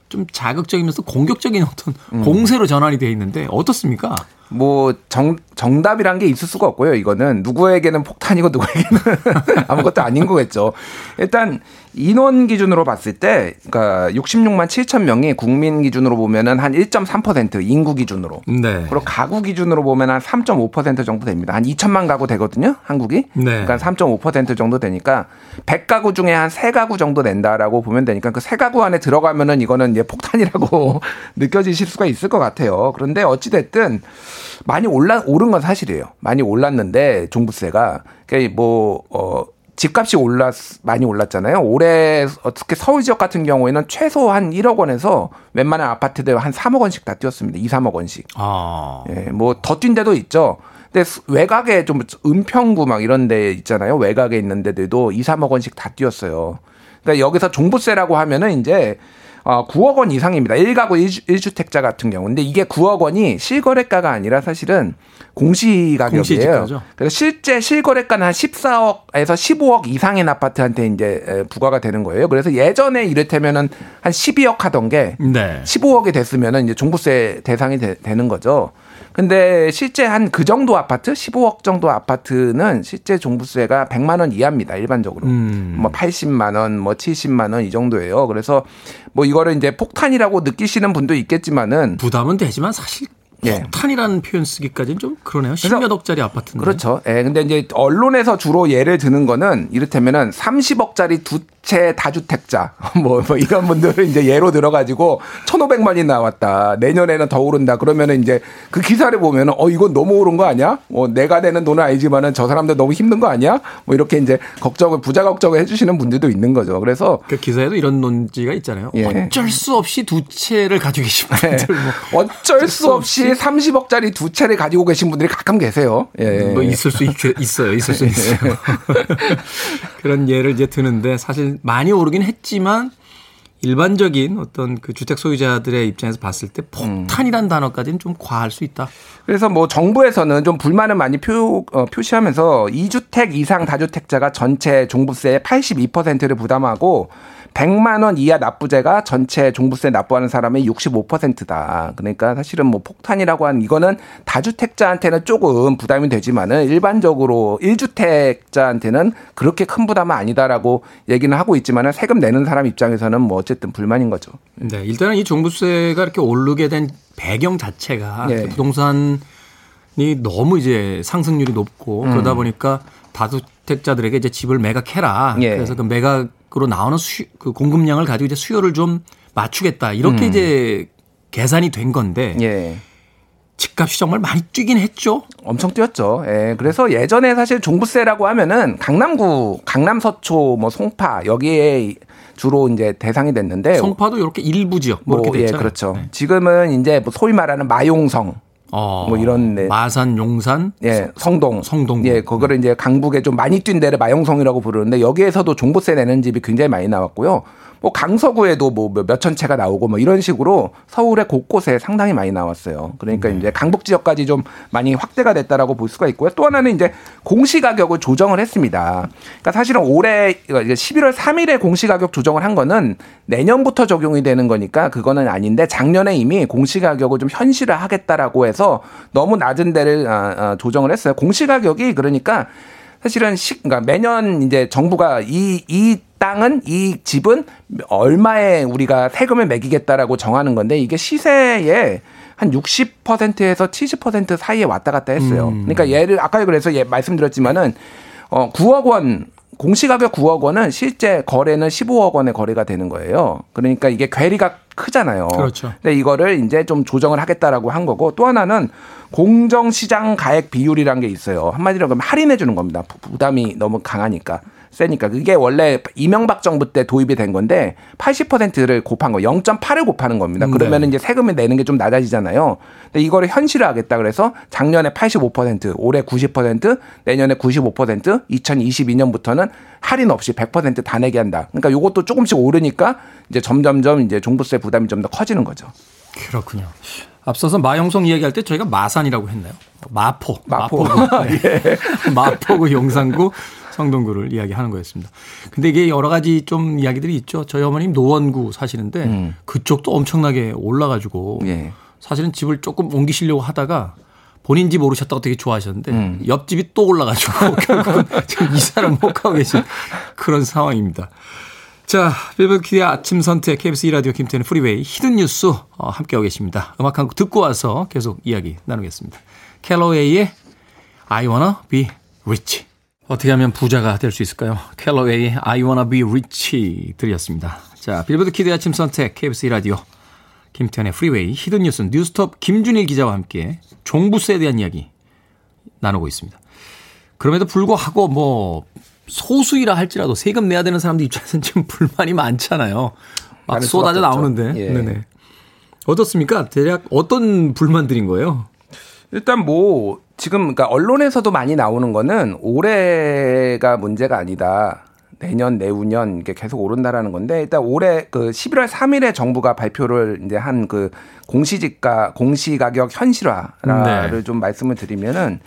좀 자극적이면서 공격적인 어떤 음. 공세로 전환이 돼 있는데 어떻습니까? 뭐 정, 정답이란 게 있을 수가 없고요. 이거는 누구에게는 폭탄이고 누구에게는 아무것도 아닌 거겠죠. 일단 인원 기준으로 봤을 때, 그러니까 66만 7천 명이 국민 기준으로 보면은 한 1.3% 인구 기준으로. 네. 그리고 가구 기준으로 보면 한 3.5% 정도 됩니다. 한 2천만 가구 되거든요, 한국이. 네. 그러니까 3.5% 정도 되니까 100가구 중에 한 3가구 정도 된다라고 보면 되니까 그 3가구 안에 들어가면은 이거는 이제 폭탄이라고 느껴지실 수가 있을 것 같아요. 그런데 어찌 됐든 많이 올라, 오른 건 사실이에요. 많이 올랐는데 종부세가. 그러니까 뭐, 어, 집값이 올랐 많이 올랐잖아요. 올해 어떻게 서울 지역 같은 경우에는 최소 한 1억 원에서 웬만한 아파트들 한 3억 원씩 다 뛰었습니다. 2, 3억 원씩. 아. 예, 뭐더 뛴 데도 있죠. 근데 수- 외곽에 좀 은평구 막 이런 데 있잖아요. 외곽에 있는 데들도 2, 3억 원씩 다 뛰었어요. 그러니까 여기서 종부세라고 하면은 이제 어, 9억 원 이상입니다. 1가구 1주, 택자 같은 경우. 근데 이게 9억 원이 실거래가가 아니라 사실은 공시가격이에요. 그래서 실제 실거래가는 한 14억에서 15억 이상인 아파트한테 이제 에, 부과가 되는 거예요. 그래서 예전에 이를테면은 한 12억 하던 게 네. 15억이 됐으면은 이제 종부세 대상이 되, 는 거죠. 근데 실제 한 그 정도 아파트, 15억 정도 아파트는 실제 종부세가 100만 원 이하입니다. 일반적으로. 음. 뭐 80만 원, 뭐 70만 원 이 정도예요. 그래서 뭐 이거를 이제 폭탄이라고 느끼시는 분도 있겠지만은 부담은 되지만 사실 예. 폭탄이라는 표현 쓰기까지는 좀 그러네요. 10몇 억짜리 아파트인데. 그렇죠. 예. 근데 이제 언론에서 주로 예를 드는 거는 이를테면은 30억짜리 두채 다주택자 뭐, 뭐 이런 분들을 이제 예로 들어가지고 1,500만이 나왔다. 내년에는 더 오른다. 그러면은 이제 그 기사를 보면은 어 이건 너무 오른 거 아니야? 뭐 내가 내는 돈은 아니지만은 저 사람들 너무 힘든 거 아니야? 뭐 이렇게 이제 걱정을 부자 걱정을 해주시는 분들도 있는 거죠. 그래서 그 기사에도 이런 논지가 있잖아요. 예. 어쩔 수 없이 두 채를 가지고 계신 네. 분들 뭐 어쩔 수 없이 30억짜리 두 채를 가지고 계신 분들이 가끔 계세요. 예. 뭐 있을 수 있, 있어요. 있을 수 있어요. 그런 예를 이제 드는데 사실 많이 오르긴 했지만 일반적인 어떤 그 주택 소유자들의 입장에서 봤을 때 폭탄이란 단어까지는 좀 과할 수 있다. 그래서 뭐 정부에서는 좀 불만을 많이 표, 어, 표시하면서 2주택 이상 다주택자가 전체 종부세의 82%를 부담하고 100만 원 이하 납부제가 전체 종부세 납부하는 사람의 65%다. 그러니까 사실은 뭐 폭탄이라고 하는 이거는 다주택자한테는 조금 부담이 되지만은 일반적으로 1주택자한테는 그렇게 큰 부담은 아니다라고 얘기는 하고 있지만은 세금 내는 사람 입장에서는 뭐 어쨌든 불만인 거죠. 네, 일단은 이 종부세가 이렇게 오르게 된 배경 자체가 네. 부동산 이 너무 이제 상승률이 높고 음. 그러다 보니까 다주택자들에게 이제 집을 매각해라. 예. 그래서 그 매각 으로 나오는 수, 그 공급량을 가지고 이제 수요를 좀 맞추겠다. 이렇게 음. 이제 계산이 된 건데 예. 집값이 정말 많이 뛰긴 했죠. 엄청 뛰었죠. 예. 그래서 예전에 사실 종부세라고 하면은 강남구, 강남 서초, 뭐 송파 여기에 주로 이제 대상이 됐는데 송파도 이렇게 일부 지역 뭐, 뭐, 이렇게 예, 됐잖아요. 그렇죠. 지금은 이제 뭐 소위 말하는 마용성 어, 뭐 이런 데. 마산, 용산, 예, 성동. 성동. 예, 그거를 이제 강북에 좀 많이 뛴 데를 마용성이라고 부르는데 여기에서도 종부세 내는 집이 굉장히 많이 나왔고요. 뭐 강서구에도 뭐 몇천 채가 나오고 뭐 이런 식으로 서울의 곳곳에 상당히 많이 나왔어요. 그러니까 이제 강북 지역까지 좀 많이 확대가 됐다라고 볼 수가 있고요. 또 하나는 이제 공시 가격을 조정을 했습니다. 그러니까 사실은 올해 11월 3일에 공시 가격 조정을 한 거는 내년부터 적용이 되는 거니까 그거는 아닌데 작년에 이미 공시 가격을 좀 현실화 하겠다라고 해서 너무 낮은 데를 아, 아, 조정을 했어요. 공시 가격이 그러니까 사실은 시, 그러니까 매년 이제 정부가 이, 이 땅은 이 집은 얼마에 우리가 세금을 매기겠다라고 정하는 건데 이게 시세에 한 60%에서 70% 사이에 왔다 갔다 했어요. 음. 그러니까 예를 아까 그래서 예, 말씀드렸지만은 어 9억 원 공시가격 9억 원은 실제 거래는 15억 원의 거래가 되는 거예요. 그러니까 이게 괴리가 크잖아요. 그렇죠. 근데 이거를 이제 좀 조정을 하겠다라고 한 거고 또 하나는 공정시장 가액 비율이란 게 있어요. 한마디로 그러면 할인해 주는 겁니다. 부- 부담이 너무 강하니까. 세니까 그게 원래 이명박 정부 때 도입이 된 건데 80%를 곱한 거 0.8을 곱하는 겁니다. 네. 그러면 이제 세금을 내는 게 좀 낮아지잖아요. 근데 이거를 현실화하겠다 그래서 작년에 85%, 올해 90%, 내년에 95%, 2022년부터는 할인 없이 100%다 내게 한다. 그러니까 요것도 조금씩 오르니까 이제 점점점 이제 종부세 부담이 좀 더 커지는 거죠. 그렇군요. 앞서서 마용성 이야기할 때 저희가 마산이라고 했나요? 마포. 마포. 마포구, 네. 마포구 용산구 성동구를 이야기하는 거였습니다. 근데 이게 여러 가지 좀 이야기들이 있죠. 저희 어머님 노원구 사시는데 음. 그쪽도 엄청나게 올라가지고 예. 사실은 집을 조금 옮기시려고 하다가 본인 집 오르셨다고 되게 좋아하셨는데 음. 옆집이 또 올라가지고 결국은 지금 이사를 못 가고 계신 그런 상황입니다. 자, 빌보드 키드의 아침 선택 KBS 2라디오 김태훈의 프리웨이 hidden 뉴스 어, 함께하고 계십니다. 음악 한 곡 듣고 와서 계속 이야기 나누겠습니다. 캘러웨이의 I wanna be rich. 어떻게 하면 부자가 될 수 있을까요? 캘러웨이의 I wanna be rich 들으셨습니다. 자, 빌보드 키드의 아침 선택 KBS 2라디오 김태훈의 프리웨이 hidden 뉴스 뉴스톱 김준일 기자와 함께 종부세에 대한 이야기 나누고 있습니다. 그럼에도 불구하고 뭐 소수이라 할지라도 세금 내야 되는 사람들 입장에서는 지금 불만이 많잖아요. 막 쏟아져. 나오는데. 예. 네네. 어떻습니까? 대략 어떤 불만들인 거예요? 일단 뭐 지금 그러니까 언론에서도 많이 나오는 거는 올해가 문제가 아니다. 내년 내후년 이게 계속 오른다라는 건데 일단 올해 그 11월 3일에 정부가 발표를 이제 한 그 공시지가 공시가격 현실화를 네. 좀 말씀을 드리면은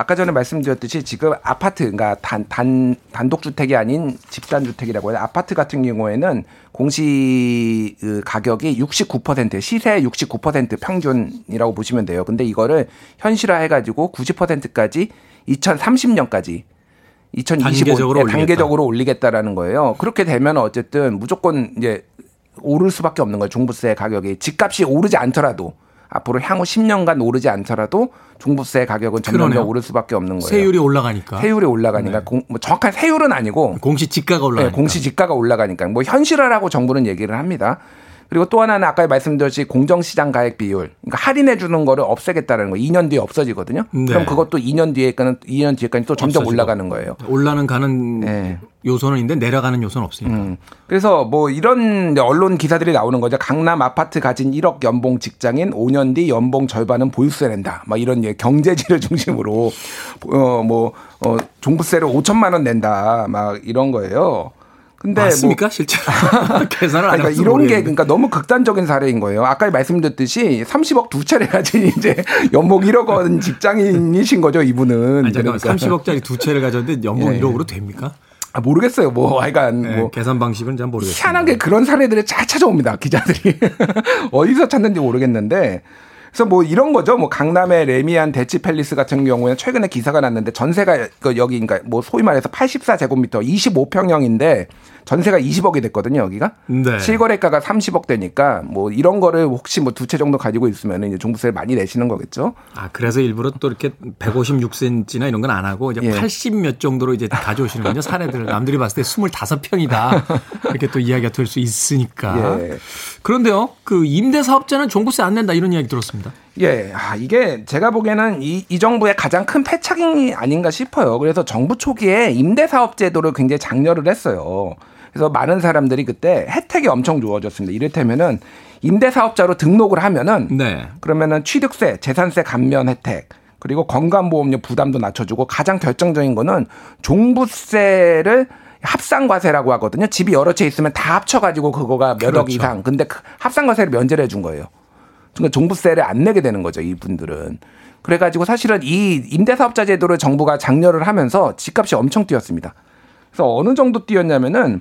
아까 전에 말씀드렸듯이 지금 아파트 그러니까 단, 단 단독 주택이 아닌 집단 주택이라고 해요. 아파트 같은 경우에는 공시 그 가격이 69% 시세 69% 평균이라고 보시면 돼요. 근데 이거를 현실화해 가지고 90%까지 2030년까지 2025 단계적으로 예, 올리겠다. 단계적으로 올리겠다라는 거예요. 그렇게 되면 어쨌든 무조건 이제 오를 수밖에 없는 거예요. 종부세 가격이 집값이 오르지 않더라도 앞으로 향후 10년간 오르지 않더라도 종부세 가격은 점점 더 그러네요. 오를 수밖에 없는 거예요. 세율이 올라가니까. 세율이 올라가니까 네. 공, 뭐 정확한 세율은 아니고 공시지가가 올라가니까. 네, 공시지가가 올라가니까 뭐 현실화라고 정부는 얘기를 합니다. 그리고 또 하나는 아까 말씀드렸듯이 공정시장 가액 비율, 그러니까 할인해 주는 거를 없애겠다라는 거. 2년 뒤에 없어지거든요. 네. 그럼 그것도 2년 뒤에까는 2년 뒤에까지 또 점점 없어지고. 올라가는 거예요. 올라는 가는 네. 요소는 있는데 내려가는 요소는 없으니까. 음. 그래서 뭐 이런 언론 기사들이 나오는 거죠. 강남 아파트 가진 1억 연봉 직장인 5년 뒤 연봉 절반은 보유세 낸다. 막 이런 예, 경제지를 중심으로 어뭐 어, 종부세를 5천만 원 낸다. 막 이런 거예요. 근데 맞습니까? 뭐 실제로 계산을 안 그러니까 이런 게 모르겠는데. 그러니까 너무 극단적인 사례인 거예요. 아까 말씀드렸듯이 30억 두 차례 가진 이제 연봉 1억 원 직장인이신 거죠, 이분은. 아니, 잠깐만. 그러니까. 30억짜리 두 채를 가졌는데 연봉 예. 1억으로 됩니까? 아, 모르겠어요. 뭐 하여간 네, 뭐 계산 방식은 잘 모르겠어요. 희한하게 그런 사례들을 잘 찾아옵니다. 기자들이. 어디서 찾는지 모르겠는데. 그래서 뭐 이런 거죠. 뭐 강남의 레미안 대치 팰리스 같은 경우에는 최근에 기사가 났는데 전세가 그 여기 그러니까 뭐 소위 말해서 84제곱미터 25평형인데 전세가 20억이 됐거든요, 여기가. 네. 실거래가가 30억 되니까 뭐 이런 거를 혹시 뭐 두 채 정도 가지고 있으면 이제 종부세를 많이 내시는 거겠죠. 아, 그래서 일부러 또 이렇게 156cm나 이런 건 안 하고 이제 예. 80몇 정도로 이제 가져오시는군요. 사례들. 남들이 봤을 때 25평이다. 이렇게 또 이야기가 될 수 있으니까. 예. 그런데요, 그 임대 사업자는 종부세 안 낸다 이런 이야기 들었습니다. 예, 아, 이게 제가 보기에는 이, 이 정부의 가장 큰 패착이 아닌가 싶어요. 그래서 정부 초기에 임대사업 제도를 굉장히 장려를 했어요. 그래서 많은 사람들이 그때 혜택이 엄청 주어졌습니다. 이를테면은 임대사업자로 등록을 하면은 네. 그러면은 취득세, 재산세 감면 혜택, 그리고 건강보험료 부담도 낮춰주고 가장 결정적인 거는 종부세를 합산과세라고 하거든요. 집이 여러 채 있으면 다 합쳐가지고 그거가 몇억 그렇죠. 이상. 근데 그 합산과세를 면제를 해준 거예요. 그러니까 종부세를 안 내게 되는 거죠, 이분들은. 그래가지고 사실은 이 임대사업자 제도를 정부가 장려를 하면서 집값이 엄청 뛰었습니다. 그래서 어느 정도 뛰었냐면은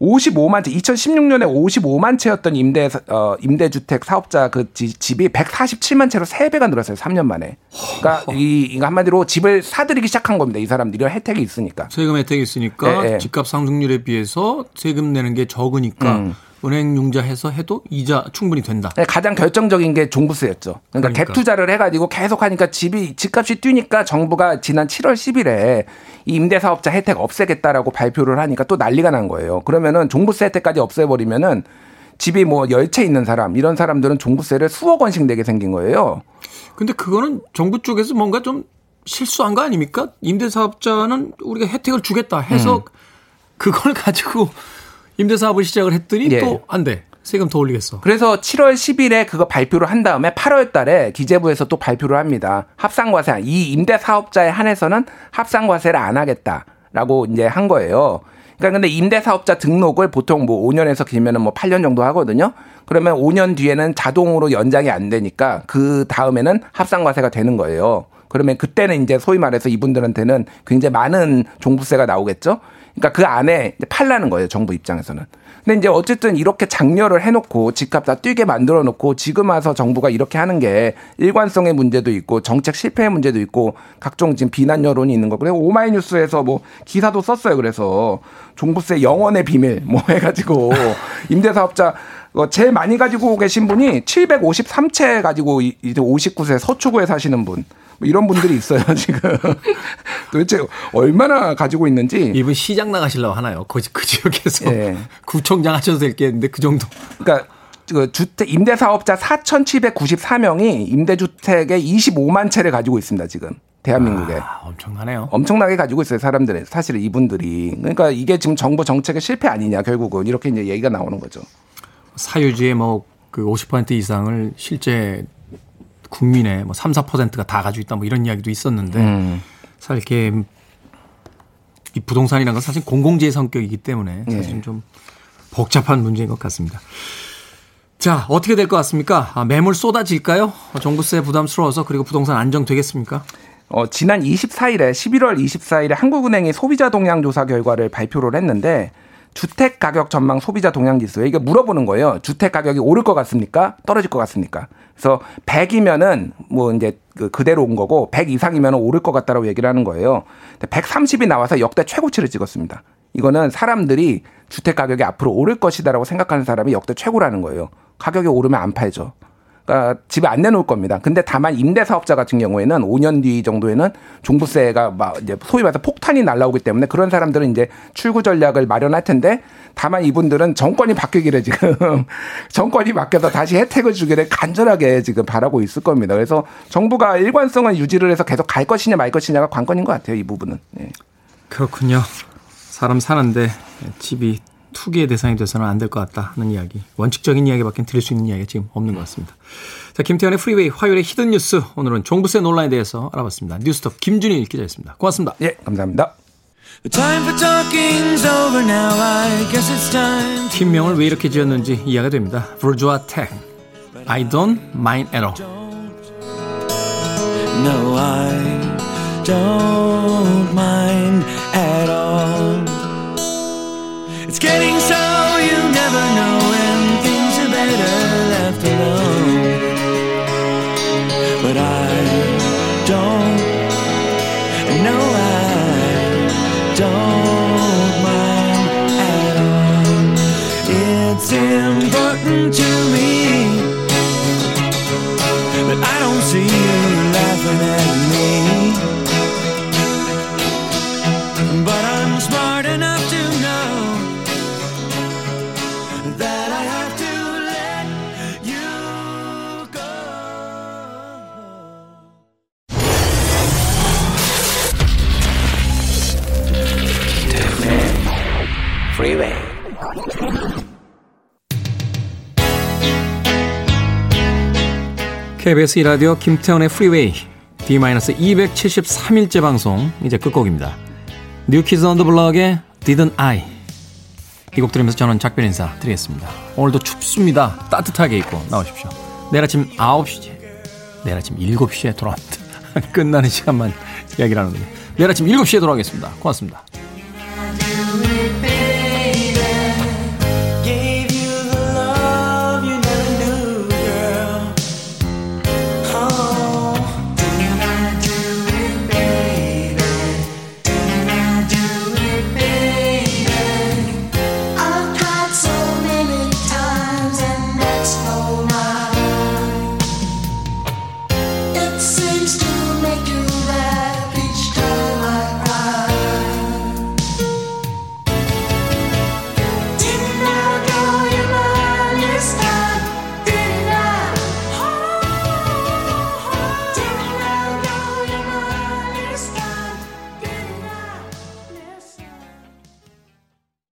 55만 채, 2016년에 55만 채였던 임대 어 임대주택 사업자 그 지- 집이 147만 채로 3배가 늘었어요. 3년 만에. 그러니까 이 이거 한마디로 집을 사들이기 시작한 겁니다. 이 사람들이 혜택이 있으니까. 세금 혜택이 있으니까 예, 예. 집값 상승률에 비해서 세금 내는 게 적으니까 음. 은행 융자해서 해도 이자 충분히 된다. 네, 가장 결정적인 게 종부세였죠. 그러니까, 그러니까. 갭 투자를 해가지고 계속 하니까 집이 집값이 뛰니까 정부가 지난 7월 10일에 이 임대사업자 혜택 없애겠다라고 발표를 하니까 또 난리가 난 거예요. 그러면은 종부세 혜택까지 없애버리면은 집이 뭐 열채 있는 사람 이런 사람들은 종부세를 수억 원씩 내게 생긴 거예요. 근데 그거는 정부 쪽에서 뭔가 좀 실수한 거 아닙니까? 임대사업자는 우리가 혜택을 주겠다 해서 음. 그걸 가지고 임대사업을 시작을 했더니 예. 또안 돼. 세금 더 올리겠어. 그래서 7월 10일에 그거 발표를 한 다음에 8월 달에 기재부에서 또 발표를 합니다. 합산과세, 이 임대사업자에 한해서는 합산과세를 안 하겠다라고 이제 한 거예요. 그러니까 근데 임대사업자 등록을 보통 뭐 5년에서 길면은 뭐 8년 정도 하거든요. 그러면 5년 뒤에는 자동으로 연장이 안 되니까 그 다음에는 합산과세가 되는 거예요. 그러면 그때는 이제 소위 말해서 이분들한테는 굉장히 많은 종부세가 나오겠죠. 그러니까 그 안에 팔라는 거예요. 정부 입장에서는. 근데 이제 어쨌든 이렇게 장려를 해놓고 집값 다 뛰게 만들어 놓고 지금 와서 정부가 이렇게 하는 게 일관성의 문제도 있고 정책 실패의 문제도 있고 각종 지금 비난 여론이 있는 거. 그래서 오마이뉴스에서 뭐 기사도 썼어요. 그래서 종부세 영원의 비밀 뭐 해가지고 임대사업자 어, 제일 많이 가지고 계신 분이 753채 가지고 이- 이제 59세 서초구에 사시는 분. 뭐 이런 분들이 있어요, 지금. 도대체 얼마나 가지고 있는지. 이분 시장 나가시려고 하나요? 그, 그 지역에서 예. 구청장 하셔도 될게 있는데 그 정도. 그러니까 그 주택 임대 사업자 4,794명이 임대 주택의 25만 채를 가지고 있습니다, 지금. 대한민국에. 아, 엄청나네요. 엄청나게 가지고 있어요, 사람들이. 사실 이분들이. 그러니까 이게 지금 정부 정책의 실패 아니냐, 결국은. 이렇게 이제 얘기가 나오는 거죠. 사유지의 뭐 그 50% 이상을 실제 국민의 뭐 3, 4%가 다 가지고 있다 뭐 이런 이야기도 있었는데 음. 사실 이렇게 이 부동산이라는 건 사실 공공재의 성격이기 때문에 사실 예. 좀 복잡한 문제인 것 같습니다. 자, 어떻게 될 것 같습니까? 아, 매물 쏟아질까요? 종부세 부담스러워서 그리고 부동산 안정되겠습니까? 어, 지난 24일에 11월 24일에 한국은행이 소비자 동향 조사 결과를 발표를 했는데 주택 가격 전망 소비자 동향 지수에 이게 물어보는 거예요. 주택 가격이 오를 것 같습니까? 떨어질 것 같습니까? 그래서 100이면은 뭐 이제 그 그대로 온 거고 100 이상이면 오를 것 같다라고 얘기를 하는 거예요. 130이 나와서 역대 최고치를 찍었습니다. 이거는 사람들이 주택 가격이 앞으로 오를 것이다라고 생각하는 사람이 역대 최고라는 거예요. 가격이 오르면 안 팔죠. 그러니까 집에 안 내놓을 겁니다. 근데 다만 임대사업자 같은 경우에는 5년 뒤 정도에는 종부세가 막 이제 소위 말해서 폭탄이 날라오기 때문에 그런 사람들은 이제 출구 전략을 마련할 텐데 다만 이분들은 정권이 바뀌기를 지금 정권이 바뀌어서 다시 혜택을 주기를 간절하게 지금 바라고 있을 겁니다. 그래서 정부가 일관성을 유지를 해서 계속 갈 것이냐 말 것이냐가 관건인 것 같아요. 이 부분은. 예. 그렇군요. 사람 사는데 집이 투기의 대상이 돼서는 안 될 것 같다는 이야기. 원칙적인 이야기밖에 드릴 수 있는 이야기가 지금 없는 것 같습니다. 자, 김태훈의 프리웨이 화요일의 hidden 뉴스. 오늘은 종부세 논란에 대해서 알아봤습니다. 뉴스톱 김준일 기자였습니다. 고맙습니다. 예, 감사합니다. Time for talking's over now. I guess it's time. 팀명을 왜 이렇게 지었는지 이해가 됩니다. Bourgeois Tech. I don't mind at all. No, I don't mind It's getting so you never know when things are better left alone. But I don't, no, I don't mind at all. It's important to me KBS 이라디오 김태훈의 프리웨이 D-273일째 방송 이제 끝곡입니다. New Kids on the Block의 Didn't I 이 곡 들으면서 저는 작별 인사 드리겠습니다. 오늘도 춥습니다. 따뜻하게 입고 나오십시오. 내일 아침 9시 내일 아침 7시에 돌아옵니다. 끝나는 시간만 이야기를 하는군요. 내일 아침 7시에 돌아오겠습니다. 고맙습니다.